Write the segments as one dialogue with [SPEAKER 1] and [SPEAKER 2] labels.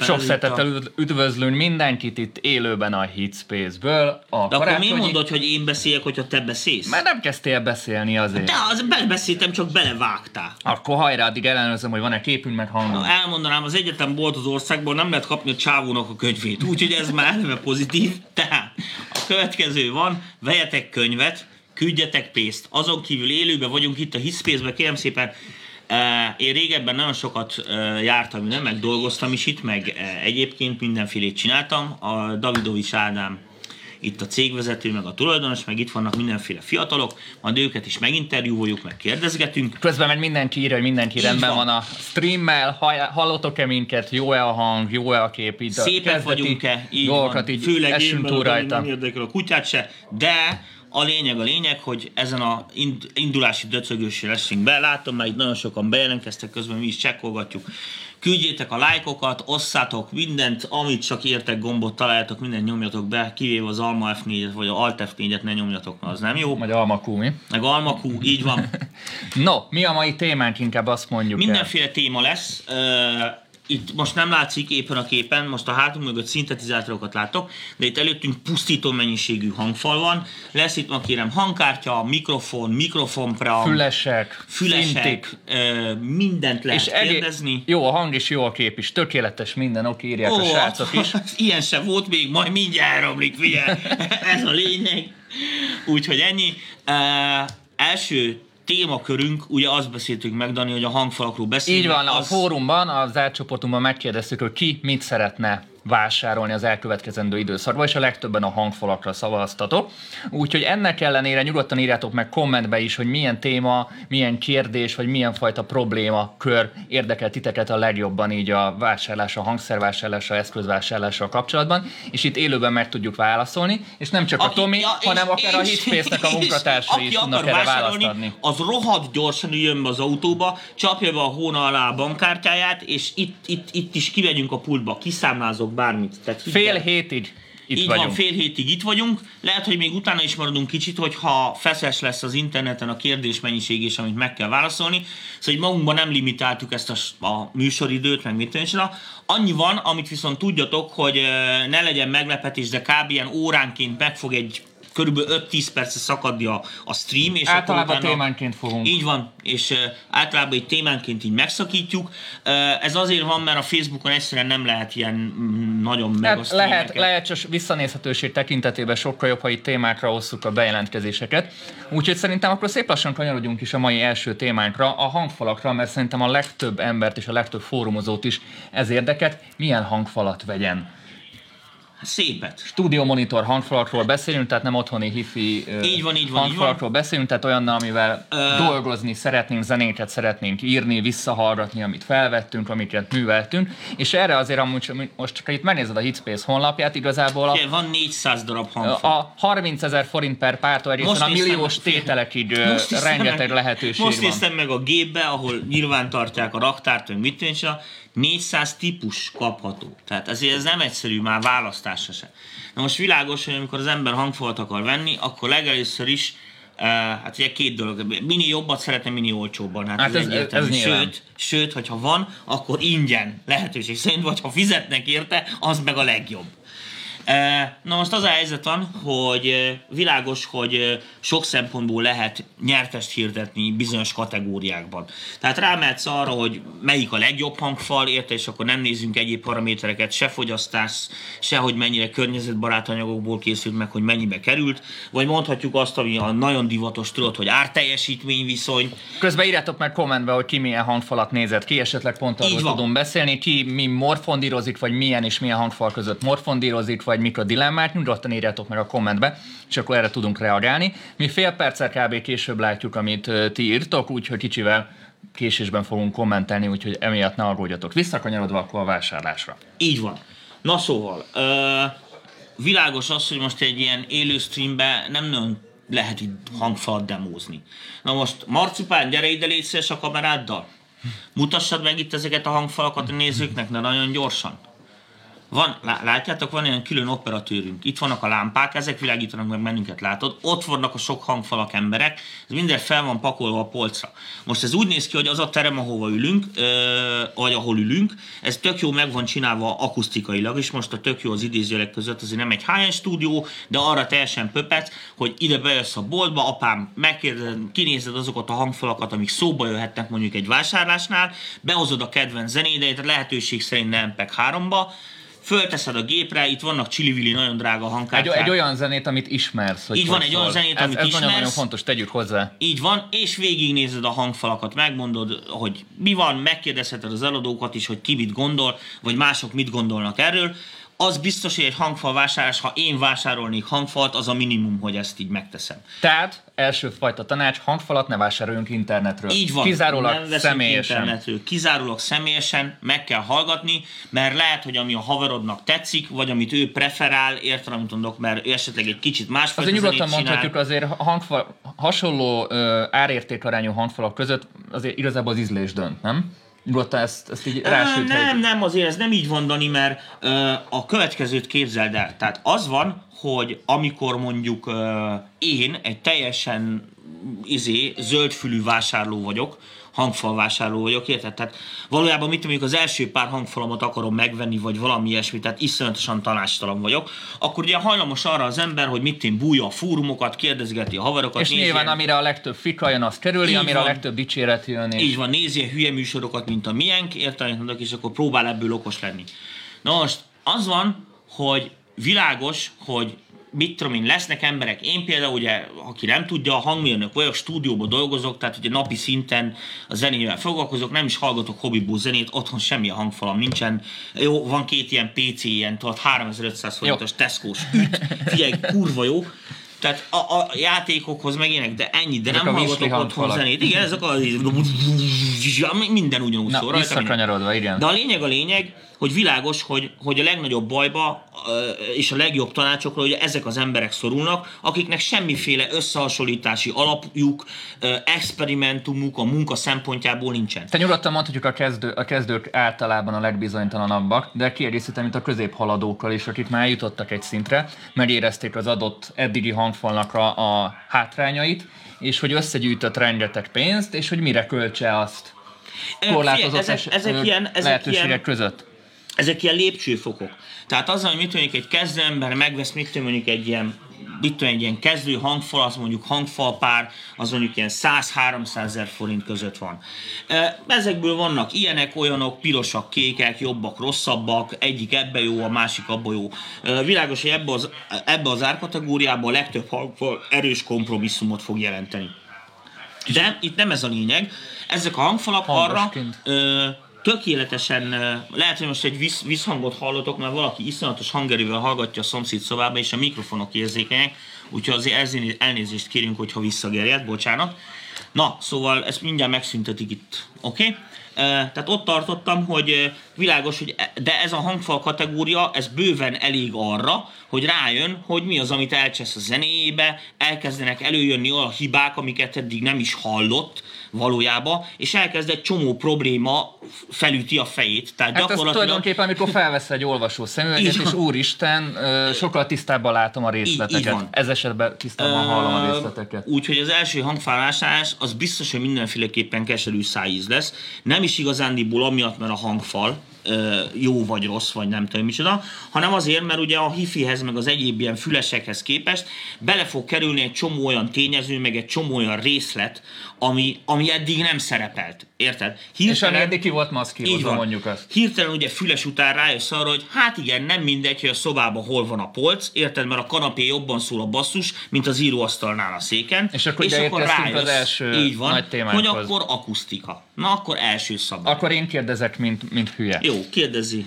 [SPEAKER 1] Sok szeretettel üdvözlünk mindenkit itt élőben a Hitspace-ből.
[SPEAKER 2] A De akkor miért mondod, hogy én beszéljek, hogyha te beszélsz?
[SPEAKER 1] Mert nem kezdtél beszélni azért.
[SPEAKER 2] De az belebeszéltem, csak belevágtál.
[SPEAKER 1] Akkor hajrá, addig ellenőrzöm, hogy van-e képünk meg hangunk.
[SPEAKER 2] Elmondanám, az egyetlen bolt az országban nem lehet kapni a csávónak a könyvét, úgyhogy ez már eleve pozitív. Tehát a következő van, vejetek könyvet, küldjetek pénzt. Azon kívül élőben vagyunk itt a Hitspace-ben, kérem szépen, én régebben nagyon sokat jártam, nem, meg dolgoztam is itt, meg egyébként mindenfélét csináltam. A Davidovics Ádám itt a cégvezető, meg a tulajdonos, meg itt vannak mindenféle fiatalok, majd őket is meginterjúvoljuk, meg kérdezgetünk.
[SPEAKER 1] Közben meg mindenki írja, hogy mindenki Így rendben van. van a streammel, hallottok-e minket, jó-e a hang, jó-e a kép,
[SPEAKER 2] itt Szépek vagyunk-e, így
[SPEAKER 1] dolgokat van. így Főleg én, rajta.
[SPEAKER 2] nem érdekel a kutyát se, de a lényeg a lényeg, hogy ezen a indulási döcögősre leszünk be. Látom, már itt nagyon sokan bejelentkeztek, közben mi is csekkolgatjuk. Küldjétek a lájkokat, osszátok mindent, amit csak értek gombot találjátok, mindent nyomjatok be, kivéve az Alma F4-et, vagy a Alt F4-et ne nyomjatok, mert az nem jó.
[SPEAKER 1] Vagy Alma Q, mi?
[SPEAKER 2] Meg Alma Q, így van.
[SPEAKER 1] no, mi a mai témánk, inkább azt mondjuk
[SPEAKER 2] Mindenféle
[SPEAKER 1] el.
[SPEAKER 2] téma lesz. Uh, itt most nem látszik éppen a képen, most a hátunk mögött szintetizátorokat látok, de itt előttünk pusztító mennyiségű hangfal van. Lesz itt ma kérem hangkártya, mikrofon, mikrofonpra,
[SPEAKER 1] fülesek,
[SPEAKER 2] fülesek mindent lehet és kérdezni.
[SPEAKER 1] Jó a hang is, jó a kép is, tökéletes minden, oké, írják Ó, a srácok is.
[SPEAKER 2] Ilyen se volt még, majd mindjárt elromlik, figyelj, ez a lényeg. Úgyhogy ennyi. Uh, első témakörünk, ugye azt beszéltük meg, Dani, hogy a hangfalakról beszélünk.
[SPEAKER 1] Így van, az... a fórumban, az átcsoportunkban megkérdeztük, hogy ki mit szeretne vásárolni az elkövetkezendő időszakban, és a legtöbben a hangfalakra szavaztatok. Úgyhogy ennek ellenére nyugodtan írjátok meg kommentbe is, hogy milyen téma, milyen kérdés, vagy milyen fajta probléma kör érdekel titeket a legjobban így a vásárlása, a hangszervásárlása, eszközvásárlással kapcsolatban, és itt élőben meg tudjuk válaszolni, és nem csak aki, a Tomi, ja, hanem és, akár és, a Hitface-nek a munkatársai is tudnak erre választ adni.
[SPEAKER 2] Az rohadt gyorsan jön be az autóba, csapja be a hóna alá a bankkártyáját, és itt, itt, itt is kivegyünk a pultba, kiszámlázok tudok bármit.
[SPEAKER 1] Tehát fél hétig itt
[SPEAKER 2] Így
[SPEAKER 1] vagyunk.
[SPEAKER 2] van, fél hétig itt vagyunk. Lehet, hogy még utána is maradunk kicsit, hogyha feszes lesz az interneten a kérdés mennyiség is, amit meg kell válaszolni. Szóval, hogy magunkban nem limitáltuk ezt a, a műsoridőt, meg mit tűncsen. Annyi van, amit viszont tudjatok, hogy ne legyen meglepetés, de kb. ilyen óránként meg fog egy körülbelül 5-10 perce szakadni a, a stream. És
[SPEAKER 1] általában utána, témánként fogunk.
[SPEAKER 2] Így van, és általában egy témánként így megszakítjuk. Ez azért van, mert a Facebookon egyszerűen nem lehet ilyen mm, nagyon meg
[SPEAKER 1] hát lehet, lehet, csak visszanézhetőség tekintetében sokkal jobb, ha itt témákra osszuk a bejelentkezéseket. Úgyhogy szerintem akkor szép lassan kanyarodjunk is a mai első témánkra, a hangfalakra, mert szerintem a legtöbb embert és a legtöbb fórumozót is ez érdeket, milyen hangfalat vegyen.
[SPEAKER 2] Szépet.
[SPEAKER 1] Studio monitor hangfalakról beszélünk, tehát nem otthoni hifi
[SPEAKER 2] így van, így van,
[SPEAKER 1] hangfalakról
[SPEAKER 2] így van.
[SPEAKER 1] beszélünk, tehát olyannal, amivel uh, dolgozni szeretnénk, zenéket szeretnénk írni, visszahallgatni, amit felvettünk, amiket műveltünk, és erre azért amúgy, most csak itt megnézed a Hitspace honlapját, igazából a,
[SPEAKER 2] Igen, van 400 darab hangfal.
[SPEAKER 1] A 30 ezer forint per pártól egészen most a milliós tételekig rengeteg
[SPEAKER 2] meg,
[SPEAKER 1] lehetőség
[SPEAKER 2] most van. Most néztem meg a gépbe, ahol nyilván tartják a raktárt, vagy mit tűncs, 400 típus kapható. Tehát ezért ez nem egyszerű már választása se. Na most világos, hogy amikor az ember hangfalat akar venni, akkor legelőször is Uh, hát ugye két dolog, mini jobbat szeretne, mini olcsóbban. Hát, hát ez, ez, ez, ez sőt, sőt, hogyha van, akkor ingyen lehetőség szerint, vagy ha fizetnek érte, az meg a legjobb. Na most az a helyzet van, hogy világos, hogy sok szempontból lehet nyertest hirdetni bizonyos kategóriákban. Tehát rámehetsz arra, hogy melyik a legjobb hangfal, érte, és akkor nem nézzünk egyéb paramétereket, se fogyasztás, se hogy mennyire környezetbarát anyagokból készült meg, hogy mennyibe került, vagy mondhatjuk azt, ami a nagyon divatos, tudod, hogy árteljesítmény viszony.
[SPEAKER 1] Közben írjátok meg kommentbe, hogy ki milyen hangfalat nézett ki, esetleg pont arról tudom beszélni, ki mi morfondírozik, vagy milyen és milyen hangfal között morfondírozik, vagy mik a dilemmák, nyugodtan írjátok meg a kommentbe, és akkor erre tudunk reagálni. Mi fél perccel kb. később látjuk, amit ti írtok, úgyhogy kicsivel késésben fogunk kommentelni, úgyhogy emiatt ne aggódjatok. Visszakanyarodva akkor a vásárlásra.
[SPEAKER 2] Így van. Na szóval, uh, világos az, hogy most egy ilyen élő streambe nem nagyon lehet itt hangfalat demózni. Na most, Marcipán, gyere ide, légy a kameráddal. Mutassad meg itt ezeket a hangfalakat a nézőknek, ne nagyon gyorsan. Van, lá- látjátok, van ilyen külön operatőrünk. Itt vannak a lámpák, ezek világítanak meg bennünket, látod? Ott vannak a sok hangfalak emberek, ez minden fel van pakolva a polcra. Most ez úgy néz ki, hogy az a terem, ahova ülünk, vagy ahol ülünk, ez tök jó meg van csinálva akusztikailag, és most a tök jó az idézőjelek között, azért nem egy high stúdió, de arra teljesen pöpec, hogy ide bejössz a boltba, apám, megkérdezed, kinézed azokat a hangfalakat, amik szóba jöhetnek mondjuk egy vásárlásnál, behozod a kedvenc zenédeit, lehetőség szerint nem MPEG 3-ba, fölteszed a gépre, itt vannak csili nagyon drága
[SPEAKER 1] Egy,
[SPEAKER 2] hangkártyák.
[SPEAKER 1] egy olyan zenét, amit ismersz. Hogy
[SPEAKER 2] Így van, egy olyan zenét,
[SPEAKER 1] ez,
[SPEAKER 2] amit
[SPEAKER 1] ez nagyon, nagyon
[SPEAKER 2] ismersz.
[SPEAKER 1] fontos, tegyük hozzá.
[SPEAKER 2] Így van, és végignézed a hangfalakat, megmondod, hogy mi van, megkérdezheted az eladókat is, hogy ki mit gondol, vagy mások mit gondolnak erről. Az biztos, hogy egy hangfal vásárlás, ha én vásárolnék hangfalt, az a minimum, hogy ezt így megteszem.
[SPEAKER 1] Tehát, első fajta tanács, hangfalat ne vásároljunk internetről.
[SPEAKER 2] Így van.
[SPEAKER 1] Kizárólag
[SPEAKER 2] nem
[SPEAKER 1] személyesen.
[SPEAKER 2] Internetről. Kizárólag személyesen meg kell hallgatni, mert lehet, hogy ami a haverodnak tetszik, vagy amit ő preferál, érted, amit mondok, mert ő esetleg egy kicsit másfajta
[SPEAKER 1] Azért nyugodtan
[SPEAKER 2] csinál.
[SPEAKER 1] mondhatjuk, azért hangfal, hasonló ö, árértékarányú hangfalak között azért igazából az ízlés dönt, nem? Nyugodtan ezt, ezt így rásüthetjük.
[SPEAKER 2] Nem, nem, azért ez nem így van, Dani, mert ö, a következőt képzeld el. Tehát az van, hogy amikor mondjuk ö, én egy teljesen izé, zöldfülű vásárló vagyok, hangfal vásárló vagyok, érted? Tehát valójában mit mondjuk az első pár hangfalamat akarom megvenni, vagy valami ilyesmi, tehát iszonyatosan tanácstalan vagyok, akkor ugye hajlamos arra az ember, hogy mit én bújja a fórumokat, kérdezgeti a haverokat,
[SPEAKER 1] És
[SPEAKER 2] nézi
[SPEAKER 1] nyilván, amire a legtöbb fika jön, az kerüli, amire a
[SPEAKER 2] van.
[SPEAKER 1] legtöbb dicséret jön. És
[SPEAKER 2] így van, nézi hülye műsorokat, mint a miénk, érted, és akkor próbál ebből okos lenni. Na most, az van, hogy világos, hogy mit tudom én, lesznek emberek, én például ugye, aki nem tudja, hangmérnök vagyok, stúdióban dolgozok, tehát ugye napi szinten a zenével foglalkozok, nem is hallgatok hobbiból zenét, otthon semmi a hangfalam nincsen. Jó, van két ilyen PC, ilyen, tudod, 3500 forintos Tesco-s üt, figyelj, kurva jó, tehát a, a játékokhoz meg ilyenek, de ennyi, de
[SPEAKER 1] Ezek
[SPEAKER 2] nem
[SPEAKER 1] a
[SPEAKER 2] hallgatok otthon zenét. Igen, ezek a... Minden ugyanúgy
[SPEAKER 1] Na,
[SPEAKER 2] szól rajta.
[SPEAKER 1] visszakanyarodva, igen.
[SPEAKER 2] De a lényeg a lényeg, hogy világos, hogy, hogy a legnagyobb bajba és a legjobb tanácsokra, hogy ezek az emberek szorulnak, akiknek semmiféle összehasonlítási alapjuk, experimentumuk a munka szempontjából nincsen.
[SPEAKER 1] Te nyugodtan mondhatjuk, a, kezdő, a kezdők általában a legbizonytalanabbak, de kiegészítem itt a középhaladókkal is, akik már jutottak egy szintre, megérezték az adott eddigi hangfalnak a hátrányait, és hogy összegyűjtött rengeteg pénzt, és hogy mire költse azt korlátozott
[SPEAKER 2] ezek, ezek,
[SPEAKER 1] ö,
[SPEAKER 2] ilyen, ezek
[SPEAKER 1] lehetőségek
[SPEAKER 2] ilyen,
[SPEAKER 1] között.
[SPEAKER 2] ezek ilyen lépcsőfokok. Tehát az, hogy mit mondjuk egy kezdő ember megvesz, mit mondjuk egy ilyen mit tudom, egy ilyen kezdő hangfal, az mondjuk hangfalpár, az mondjuk ilyen 100-300 ezer forint között van. Ezekből vannak ilyenek, olyanok, pirosak, kékek, jobbak, rosszabbak, egyik ebbe jó, a másik abba jó. Világos, hogy ebbe az, ebbe az árkategóriában a legtöbb hangfal erős kompromisszumot fog jelenteni. De itt nem ez a lényeg. Ezek a hangfalak arra ö, tökéletesen, lehet, hogy most egy visz, visszhangot hallotok, mert valaki iszonyatos hangerővel hallgatja a szomszéd szobába, és a mikrofonok érzékenyek, úgyhogy azért elnézést kérünk, hogyha visszagerjed, bocsánat. Na, szóval ezt mindjárt megszüntetik itt, oké? Okay? Tehát ott tartottam, hogy világos, hogy e- de ez a hangfal kategória, ez bőven elég arra, hogy rájön, hogy mi az, amit elcsesz a zenéjébe, elkezdenek előjönni olyan hibák, amiket eddig nem is hallott valójában, és elkezd egy csomó probléma felüti a fejét. Tehát
[SPEAKER 1] Hát ez
[SPEAKER 2] gyakorlatilag
[SPEAKER 1] tulajdonképpen, amikor felvesz egy olvasó szemüveget,
[SPEAKER 2] Így
[SPEAKER 1] és úristen, sokkal tisztábban látom a részleteket.
[SPEAKER 2] van.
[SPEAKER 1] Ez esetben tisztában hallom a részleteket.
[SPEAKER 2] Úgyhogy az első hangfálásás az biztos, hogy mindenféleképpen keserű szájíz lesz. Nem is igazándiból amiatt, mert a hangfal jó vagy rossz, vagy nem tudom micsoda, hanem azért, mert ugye a hifihez, meg az egyéb ilyen fülesekhez képest bele fog kerülni egy csomó olyan tényező, meg egy csomó olyan részlet, ami, ami eddig nem szerepelt. Érted?
[SPEAKER 1] És ami eddig ki volt maszkírozva, mondjuk azt.
[SPEAKER 2] Hirtelen ugye füles után rájössz arra, hogy hát igen, nem mindegy, hogy a szobában hol van a polc, érted, mert a kanapé jobban szól a basszus, mint az íróasztalnál a széken.
[SPEAKER 1] És akkor ide érkeztünk az első
[SPEAKER 2] így van,
[SPEAKER 1] nagy témánkhoz.
[SPEAKER 2] hogy akkor akusztika. Na akkor első szabály.
[SPEAKER 1] Akkor én kérdezek, mint, mint hülye.
[SPEAKER 2] Jó, kérdezi.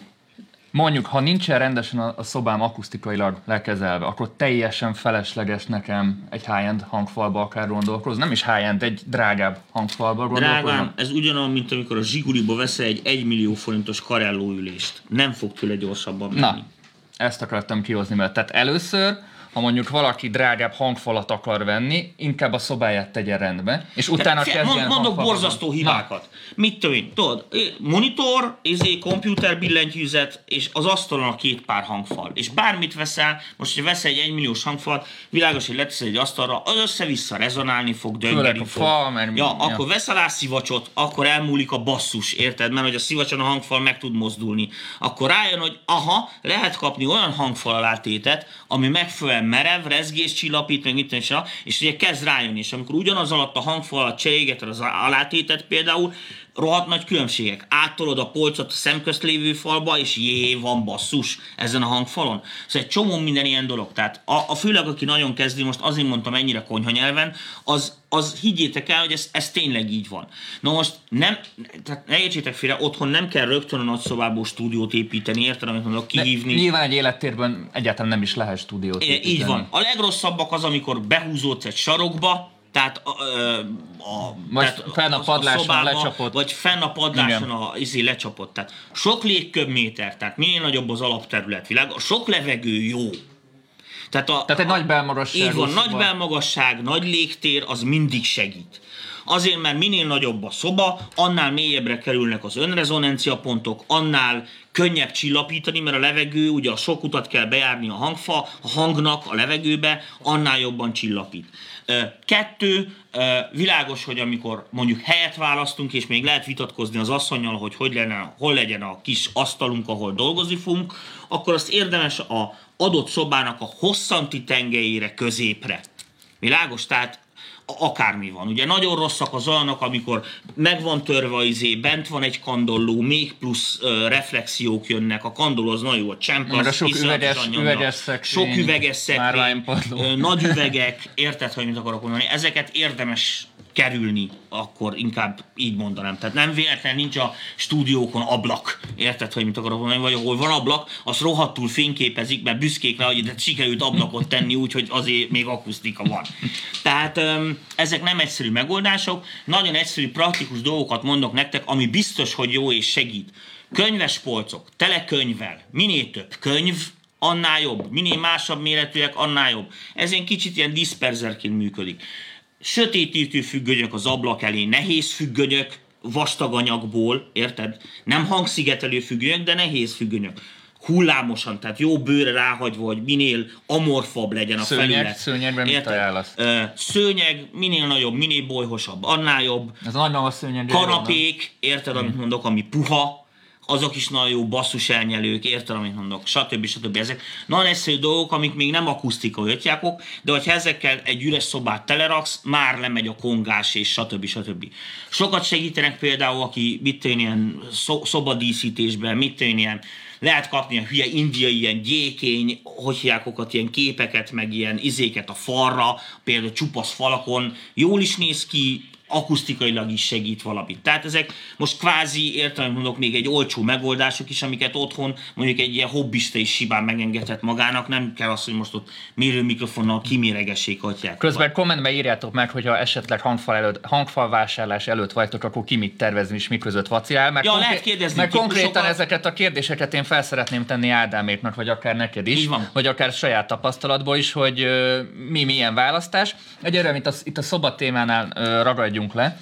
[SPEAKER 1] Mondjuk, ha nincsen rendesen a, a szobám akusztikailag lekezelve, akkor teljesen felesleges nekem egy high-end hangfalba akár gondolkozni. Nem is high-end, egy drágább hangfalba gondolkozni.
[SPEAKER 2] Drágám, ez ugyanolyan, mint amikor a Zsiguliba veszel egy 1 millió forintos karelló ülést. Nem fog tőle gyorsabban menni.
[SPEAKER 1] Na, ezt akartam kihozni, mert tehát először ha mondjuk valaki drágább hangfalat akar venni, inkább a szobáját tegye rendbe, és utána kezdjen
[SPEAKER 2] mond, Mondok borzasztó hibákat. Mit tudom tudod, monitor, izé, komputer billentyűzet, és az asztalon a két pár hangfal. És bármit veszel, most, hogy veszel egy egymilliós hangfalat, világos, hogy leteszed egy asztalra, az össze-vissza rezonálni fog, döngeni
[SPEAKER 1] a
[SPEAKER 2] fog.
[SPEAKER 1] fa, mert-
[SPEAKER 2] ja,
[SPEAKER 1] ja.
[SPEAKER 2] akkor veszel rá szivacsot, akkor elmúlik a basszus, érted? Mert hogy a szivacson a hangfal meg tud mozdulni. Akkor rájön, hogy aha, lehet kapni olyan hangfal alátétet, ami megfelelően merev, rezgés, csillapít, meg mit tudom, én, és ugye kezd rájönni, és amikor ugyanaz alatt a hangfal alatt cserégeted az alátétet például, rohadt nagy különbségek. Áttolod a polcot a szemközt lévő falba, és jé, van basszus ezen a hangfalon. Szóval egy csomó minden ilyen dolog. Tehát a, a főleg, aki nagyon kezdi, most azért mondtam ennyire konyha nyelven, az, az higgyétek el, hogy ez, ez tényleg így van. Na most nem, tehát ne értsétek félre, otthon nem kell rögtön a nagyszobából stúdiót építeni, érted, amit mondok,
[SPEAKER 1] De
[SPEAKER 2] kihívni.
[SPEAKER 1] Nyilván egy élettérben egyáltalán nem is lehet stúdiót
[SPEAKER 2] É,
[SPEAKER 1] építeni.
[SPEAKER 2] Így van. A legrosszabbak az, amikor behúzódsz egy sarokba, tehát a, a, tehát
[SPEAKER 1] fenn a padláson
[SPEAKER 2] szobába,
[SPEAKER 1] lecsapott.
[SPEAKER 2] Vagy fenn a padláson
[SPEAKER 1] Igen.
[SPEAKER 2] a, izé lecsapott. Tehát sok légköbméter, tehát minél nagyobb az alapterület világ, a sok levegő jó. Tehát, a,
[SPEAKER 1] Tehát egy nagy belmagasságú
[SPEAKER 2] Így van, nagy belmagasság, nagy légtér, az mindig segít. Azért, mert minél nagyobb a szoba, annál mélyebbre kerülnek az önrezonancia pontok, annál könnyebb csillapítani, mert a levegő, ugye a sok utat kell bejárni a hangfa, a hangnak a levegőbe, annál jobban csillapít. Kettő, világos, hogy amikor mondjuk helyet választunk, és még lehet vitatkozni az asszonynal, hogy, hogy lenne, hol legyen a kis asztalunk, ahol dolgozni fogunk, akkor azt érdemes a adott szobának a hosszanti tengelyére, középre. Világos? Tehát akármi van. Ugye nagyon rosszak az olyanok, amikor meg van törve az izé, bent van egy kandolló, még plusz uh, reflexiók jönnek, a kandol az nagyon jó, csempasz,
[SPEAKER 1] Meg a sok üveges-
[SPEAKER 2] anyagnak.
[SPEAKER 1] üveges szekrény,
[SPEAKER 2] sok üveges szekrény, ö, nagy üvegek, érted, hogy mit akarok mondani, ezeket érdemes kerülni, akkor inkább így mondanám. Tehát nem véletlen nincs a stúdiókon ablak, érted, hogy mit akarok mondani, vagy ahol van ablak, azt rohadtul fényképezik, mert büszkék rá, hogy de sikerült ablakot tenni, úgyhogy azért még akusztika van. Tehát ezek nem egyszerű megoldások, nagyon egyszerű, praktikus dolgokat mondok nektek, ami biztos, hogy jó és segít. Könyves polcok, tele könyvvel, minél több könyv, annál jobb. Minél másabb méretűek, annál jobb. Ez egy kicsit ilyen disperzerként működik. Sötétítő függönyök az ablak elé, nehéz függönyök, vastag anyagból, érted? Nem hangszigetelő függönyök, de nehéz függönyök. Hullámosan, tehát jó bőre ráhagyva, hogy minél amorfabb legyen a
[SPEAKER 1] Szőnyeg?
[SPEAKER 2] felület.
[SPEAKER 1] Szőnyegben mit
[SPEAKER 2] Érted?
[SPEAKER 1] ajánlasz?
[SPEAKER 2] Ö, Szőnyeg, minél nagyobb, minél bolyhosabb, annál jobb
[SPEAKER 1] Ez a nagymama szőnyeg.
[SPEAKER 2] kanapék, érted, amit mondok, ami puha, azok is nagyon jó basszus elnyelők, érted, amit mondok, stb. stb. Ezek nagyon egyszerű dolgok, amik még nem akusztikai ötjákok, de hogyha ezekkel egy üres szobát teleraksz, már lemegy a kongás, és stb. stb. Sokat segítenek például, aki mit ilyen szo- szobadíszítésben, mit ilyen lehet kapni ilyen hülye indiai, ilyen gyékény, hogy hívják ilyen képeket, meg ilyen izéket a falra, például csupasz falakon, jól is néz ki, akusztikailag is segít valamit. Tehát ezek most kvázi, értelem mondok, még egy olcsó megoldások is, amiket otthon mondjuk egy ilyen hobbista is simán megengedhet magának, nem kell az, hogy most ott mérőmikrofonnal kiméregessék atyák.
[SPEAKER 1] Közben kommentbe írjátok meg, hogyha esetleg hangfal, előtt, hangfal vásárlás előtt vagytok, akkor ki mit tervezni és miközött vacilál. Mert,
[SPEAKER 2] Ja, lehet kérdezni
[SPEAKER 1] mert konkrétan ezeket a kérdéseket én fel szeretném tenni Ádáméknak, vagy akár neked is, vagy akár saját tapasztalatból is, hogy ö, mi milyen választás. Egyre, mint a, itt a szoba témánál ö, ragadjunk le.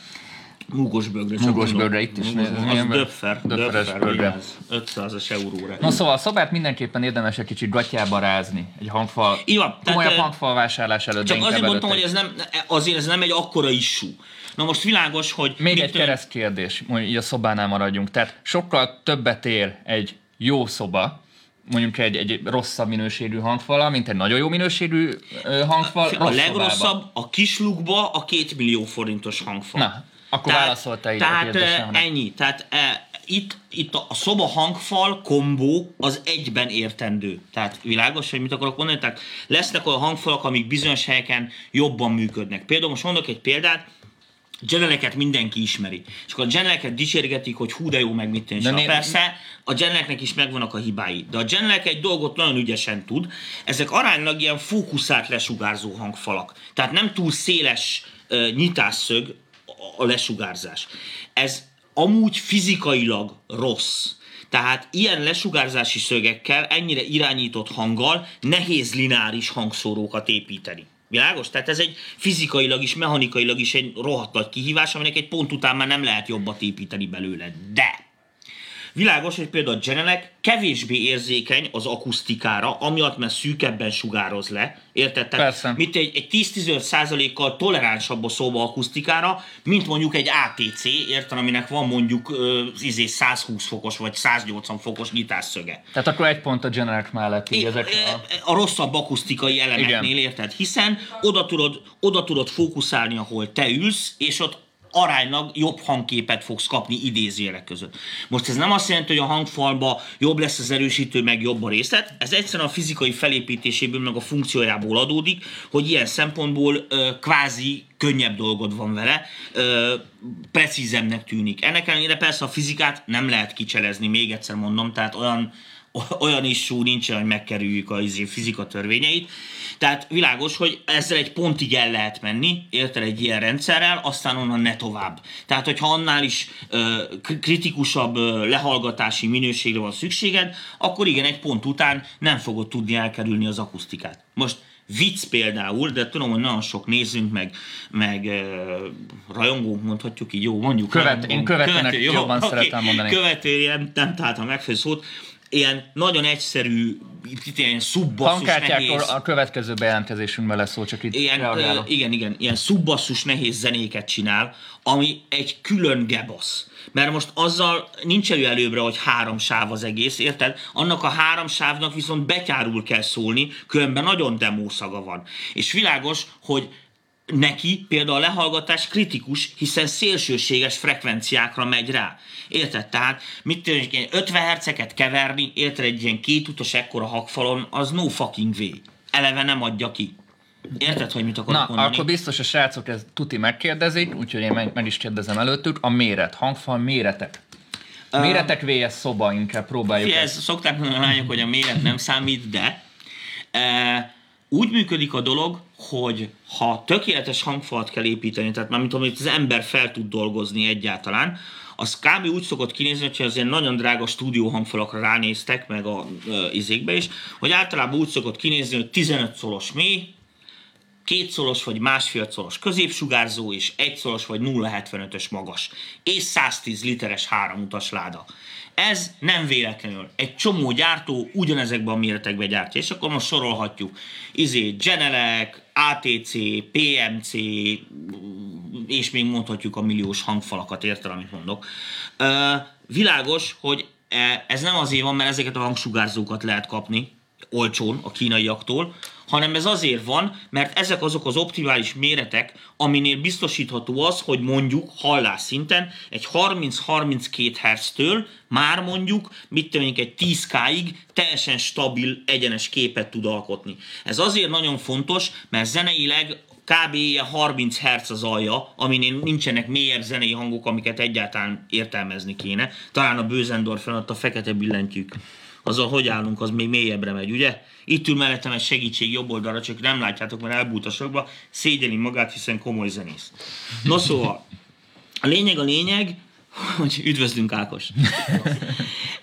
[SPEAKER 2] Múgos bögre. csak
[SPEAKER 1] Múgos
[SPEAKER 2] mondom.
[SPEAKER 1] bögre, itt is
[SPEAKER 2] Múgos,
[SPEAKER 1] néz-
[SPEAKER 2] Az döpfer.
[SPEAKER 1] Döpferes
[SPEAKER 2] Döpfer,
[SPEAKER 1] bögre.
[SPEAKER 2] vigyázz. 500-as euróra.
[SPEAKER 1] No szóval a szobát mindenképpen érdemes egy kicsit gatyába rázni. Egy hangfal,
[SPEAKER 2] tehát,
[SPEAKER 1] komolyabb hangfal vásárlás előtt.
[SPEAKER 2] Csak azért mondtam, hogy ez nem, azért ez nem egy akkora issú. Na most világos, hogy...
[SPEAKER 1] Még egy kereszt kérdés, hogy így a szobánál maradjunk. Tehát sokkal többet ér egy jó szoba, mondjuk egy, egy rosszabb minőségű hangfala, mint egy nagyon jó minőségű hangfal.
[SPEAKER 2] A
[SPEAKER 1] rossz
[SPEAKER 2] legrosszabb a kislukba a két millió forintos hangfal.
[SPEAKER 1] Na, akkor válaszoltál így a
[SPEAKER 2] Tehát eh, ennyi. Tehát eh, itt, itt a, a szoba hangfal kombó az egyben értendő. Tehát világos, hogy mit akarok mondani? Tehát lesznek olyan hangfalak, amik bizonyos helyeken jobban működnek. Például most mondok egy példát, Genereket mindenki ismeri. És akkor a genereket dicsérgetik, hogy hú de jó, meg mit tenni.
[SPEAKER 1] né-
[SPEAKER 2] Persze, a genereknek is megvannak a hibái. De a generek egy dolgot nagyon ügyesen tud, ezek aránylag ilyen fókuszált lesugárzó hangfalak. Tehát nem túl széles uh, nyitásszög a- a lesugárzás. Ez amúgy fizikailag rossz. Tehát ilyen lesugárzási szögekkel, ennyire irányított hanggal nehéz lineáris hangszórókat építeni. Világos? Tehát ez egy fizikailag is, mechanikailag is egy rohadt nagy kihívás, aminek egy pont után már nem lehet jobbat építeni belőle. De Világos, hogy például a Genelec kevésbé érzékeny az akusztikára, amiatt mert szűkebben sugároz le, érted? Tehát
[SPEAKER 1] Persze.
[SPEAKER 2] Mint egy, egy 10-15 kal toleránsabb a szóba akusztikára, mint mondjuk egy ATC, érted, aminek van mondjuk ö, izé 120 fokos vagy 180 fokos nyitásszöge.
[SPEAKER 1] Tehát akkor egy pont a Generic mellett így
[SPEAKER 2] É,
[SPEAKER 1] ezek a...
[SPEAKER 2] a rosszabb akusztikai elemeknél,
[SPEAKER 1] Igen.
[SPEAKER 2] érted? Hiszen oda tudod, oda tudod fókuszálni, ahol te ülsz, és ott aránylag jobb hangképet fogsz kapni idézőjelek között. Most ez nem azt jelenti, hogy a hangfalba jobb lesz az erősítő, meg jobb a részlet, ez egyszerűen a fizikai felépítéséből, meg a funkciójából adódik, hogy ilyen szempontból ö, kvázi könnyebb dolgod van vele, ö, precízemnek tűnik. Ennek ellenére persze a fizikát nem lehet kicselezni, még egyszer mondom, tehát olyan, olyan issú nincsen, hogy megkerüljük a izé, fizika törvényeit. Tehát világos, hogy ezzel egy pontig el lehet menni, érted egy ilyen rendszerrel, aztán onnan ne tovább. Tehát, hogyha annál is ö, kritikusabb ö, lehallgatási minőségre van szükséged, akkor igen, egy pont után nem fogod tudni elkerülni az akusztikát. Most vicc például, de tudom, hogy nagyon sok nézünk, meg, meg uh, rajongónk mondhatjuk így, jó, mondjuk.
[SPEAKER 1] Követ-
[SPEAKER 2] rajongónk,
[SPEAKER 1] én követőnek jobban
[SPEAKER 2] oké,
[SPEAKER 1] szeretem mondani.
[SPEAKER 2] Követő, ilyen, nem találtam megfelelő szót, ilyen nagyon egyszerű, ilyen szubbasszus nehéz,
[SPEAKER 1] a következő bejelentkezésünkben lesz szó, csak itt
[SPEAKER 2] ilyen,
[SPEAKER 1] reagálok.
[SPEAKER 2] igen, igen, ilyen szubbasszus nehéz zenéket csinál, ami egy külön gebasz. Mert most azzal nincs elő előbbre, hogy három sáv az egész, érted? Annak a három sávnak viszont betyárul kell szólni, különben nagyon demószaga van. És világos, hogy neki például a lehallgatás kritikus, hiszen szélsőséges frekvenciákra megy rá. Érted? Tehát mit ilyen 50 Hz-eket keverni, érted egy ilyen kétutas ekkora hakfalon, az no fucking way. Eleve nem adja ki. Érted, hogy mit akarok
[SPEAKER 1] Na,
[SPEAKER 2] mondani?
[SPEAKER 1] akkor biztos a srácok ezt tuti megkérdezik, úgyhogy én meg, meg is kérdezem előttük. A méret, hangfal méretek. Méretek vs. szoba, inkább próbáljuk ezt.
[SPEAKER 2] ezt szokták mondani a lányok, hogy a méret nem számít, de e, úgy működik a dolog, hogy ha tökéletes hangfalat kell építeni, tehát már mint amit az ember fel tud dolgozni egyáltalán, az kb. úgy szokott kinézni, hogyha az ilyen nagyon drága stúdió hangfalakra ránéztek, meg a ö, izékbe is, hogy általában úgy szokott kinézni, hogy 15 szolos mély, két szolos vagy másfél szolos középsugárzó, és egy szolos vagy 0,75-ös magas, és 110 literes háromutas láda. Ez nem véletlenül. Egy csomó gyártó ugyanezekben a méretekben gyártja, és akkor most sorolhatjuk. Izé, Genelec, ATC, PMC, és még mondhatjuk a milliós hangfalakat, érted, amit mondok. Ö, világos, hogy e- ez nem azért van, mert ezeket a hangsugárzókat lehet kapni olcsón a kínaiaktól, hanem ez azért van, mert ezek azok az optimális méretek, aminél biztosítható az, hogy mondjuk hallás szinten egy 30-32 Hz-től már mondjuk, mit én, egy 10K-ig teljesen stabil, egyenes képet tud alkotni. Ez azért nagyon fontos, mert zeneileg kb. ilyen 30 Hz az alja, aminél nincsenek mélyebb zenei hangok, amiket egyáltalán értelmezni kéne. Talán a Bözendorf ott a fekete billentyűk. Azzal hogy állunk, az még mélyebbre megy, ugye? Itt ül mellettem egy segítség jobb oldalra, csak nem látjátok, mert elbújt a sokba, szégyeli magát, hiszen komoly zenész. No szóval, a lényeg a lényeg, hogy üdvözlünk Ákos.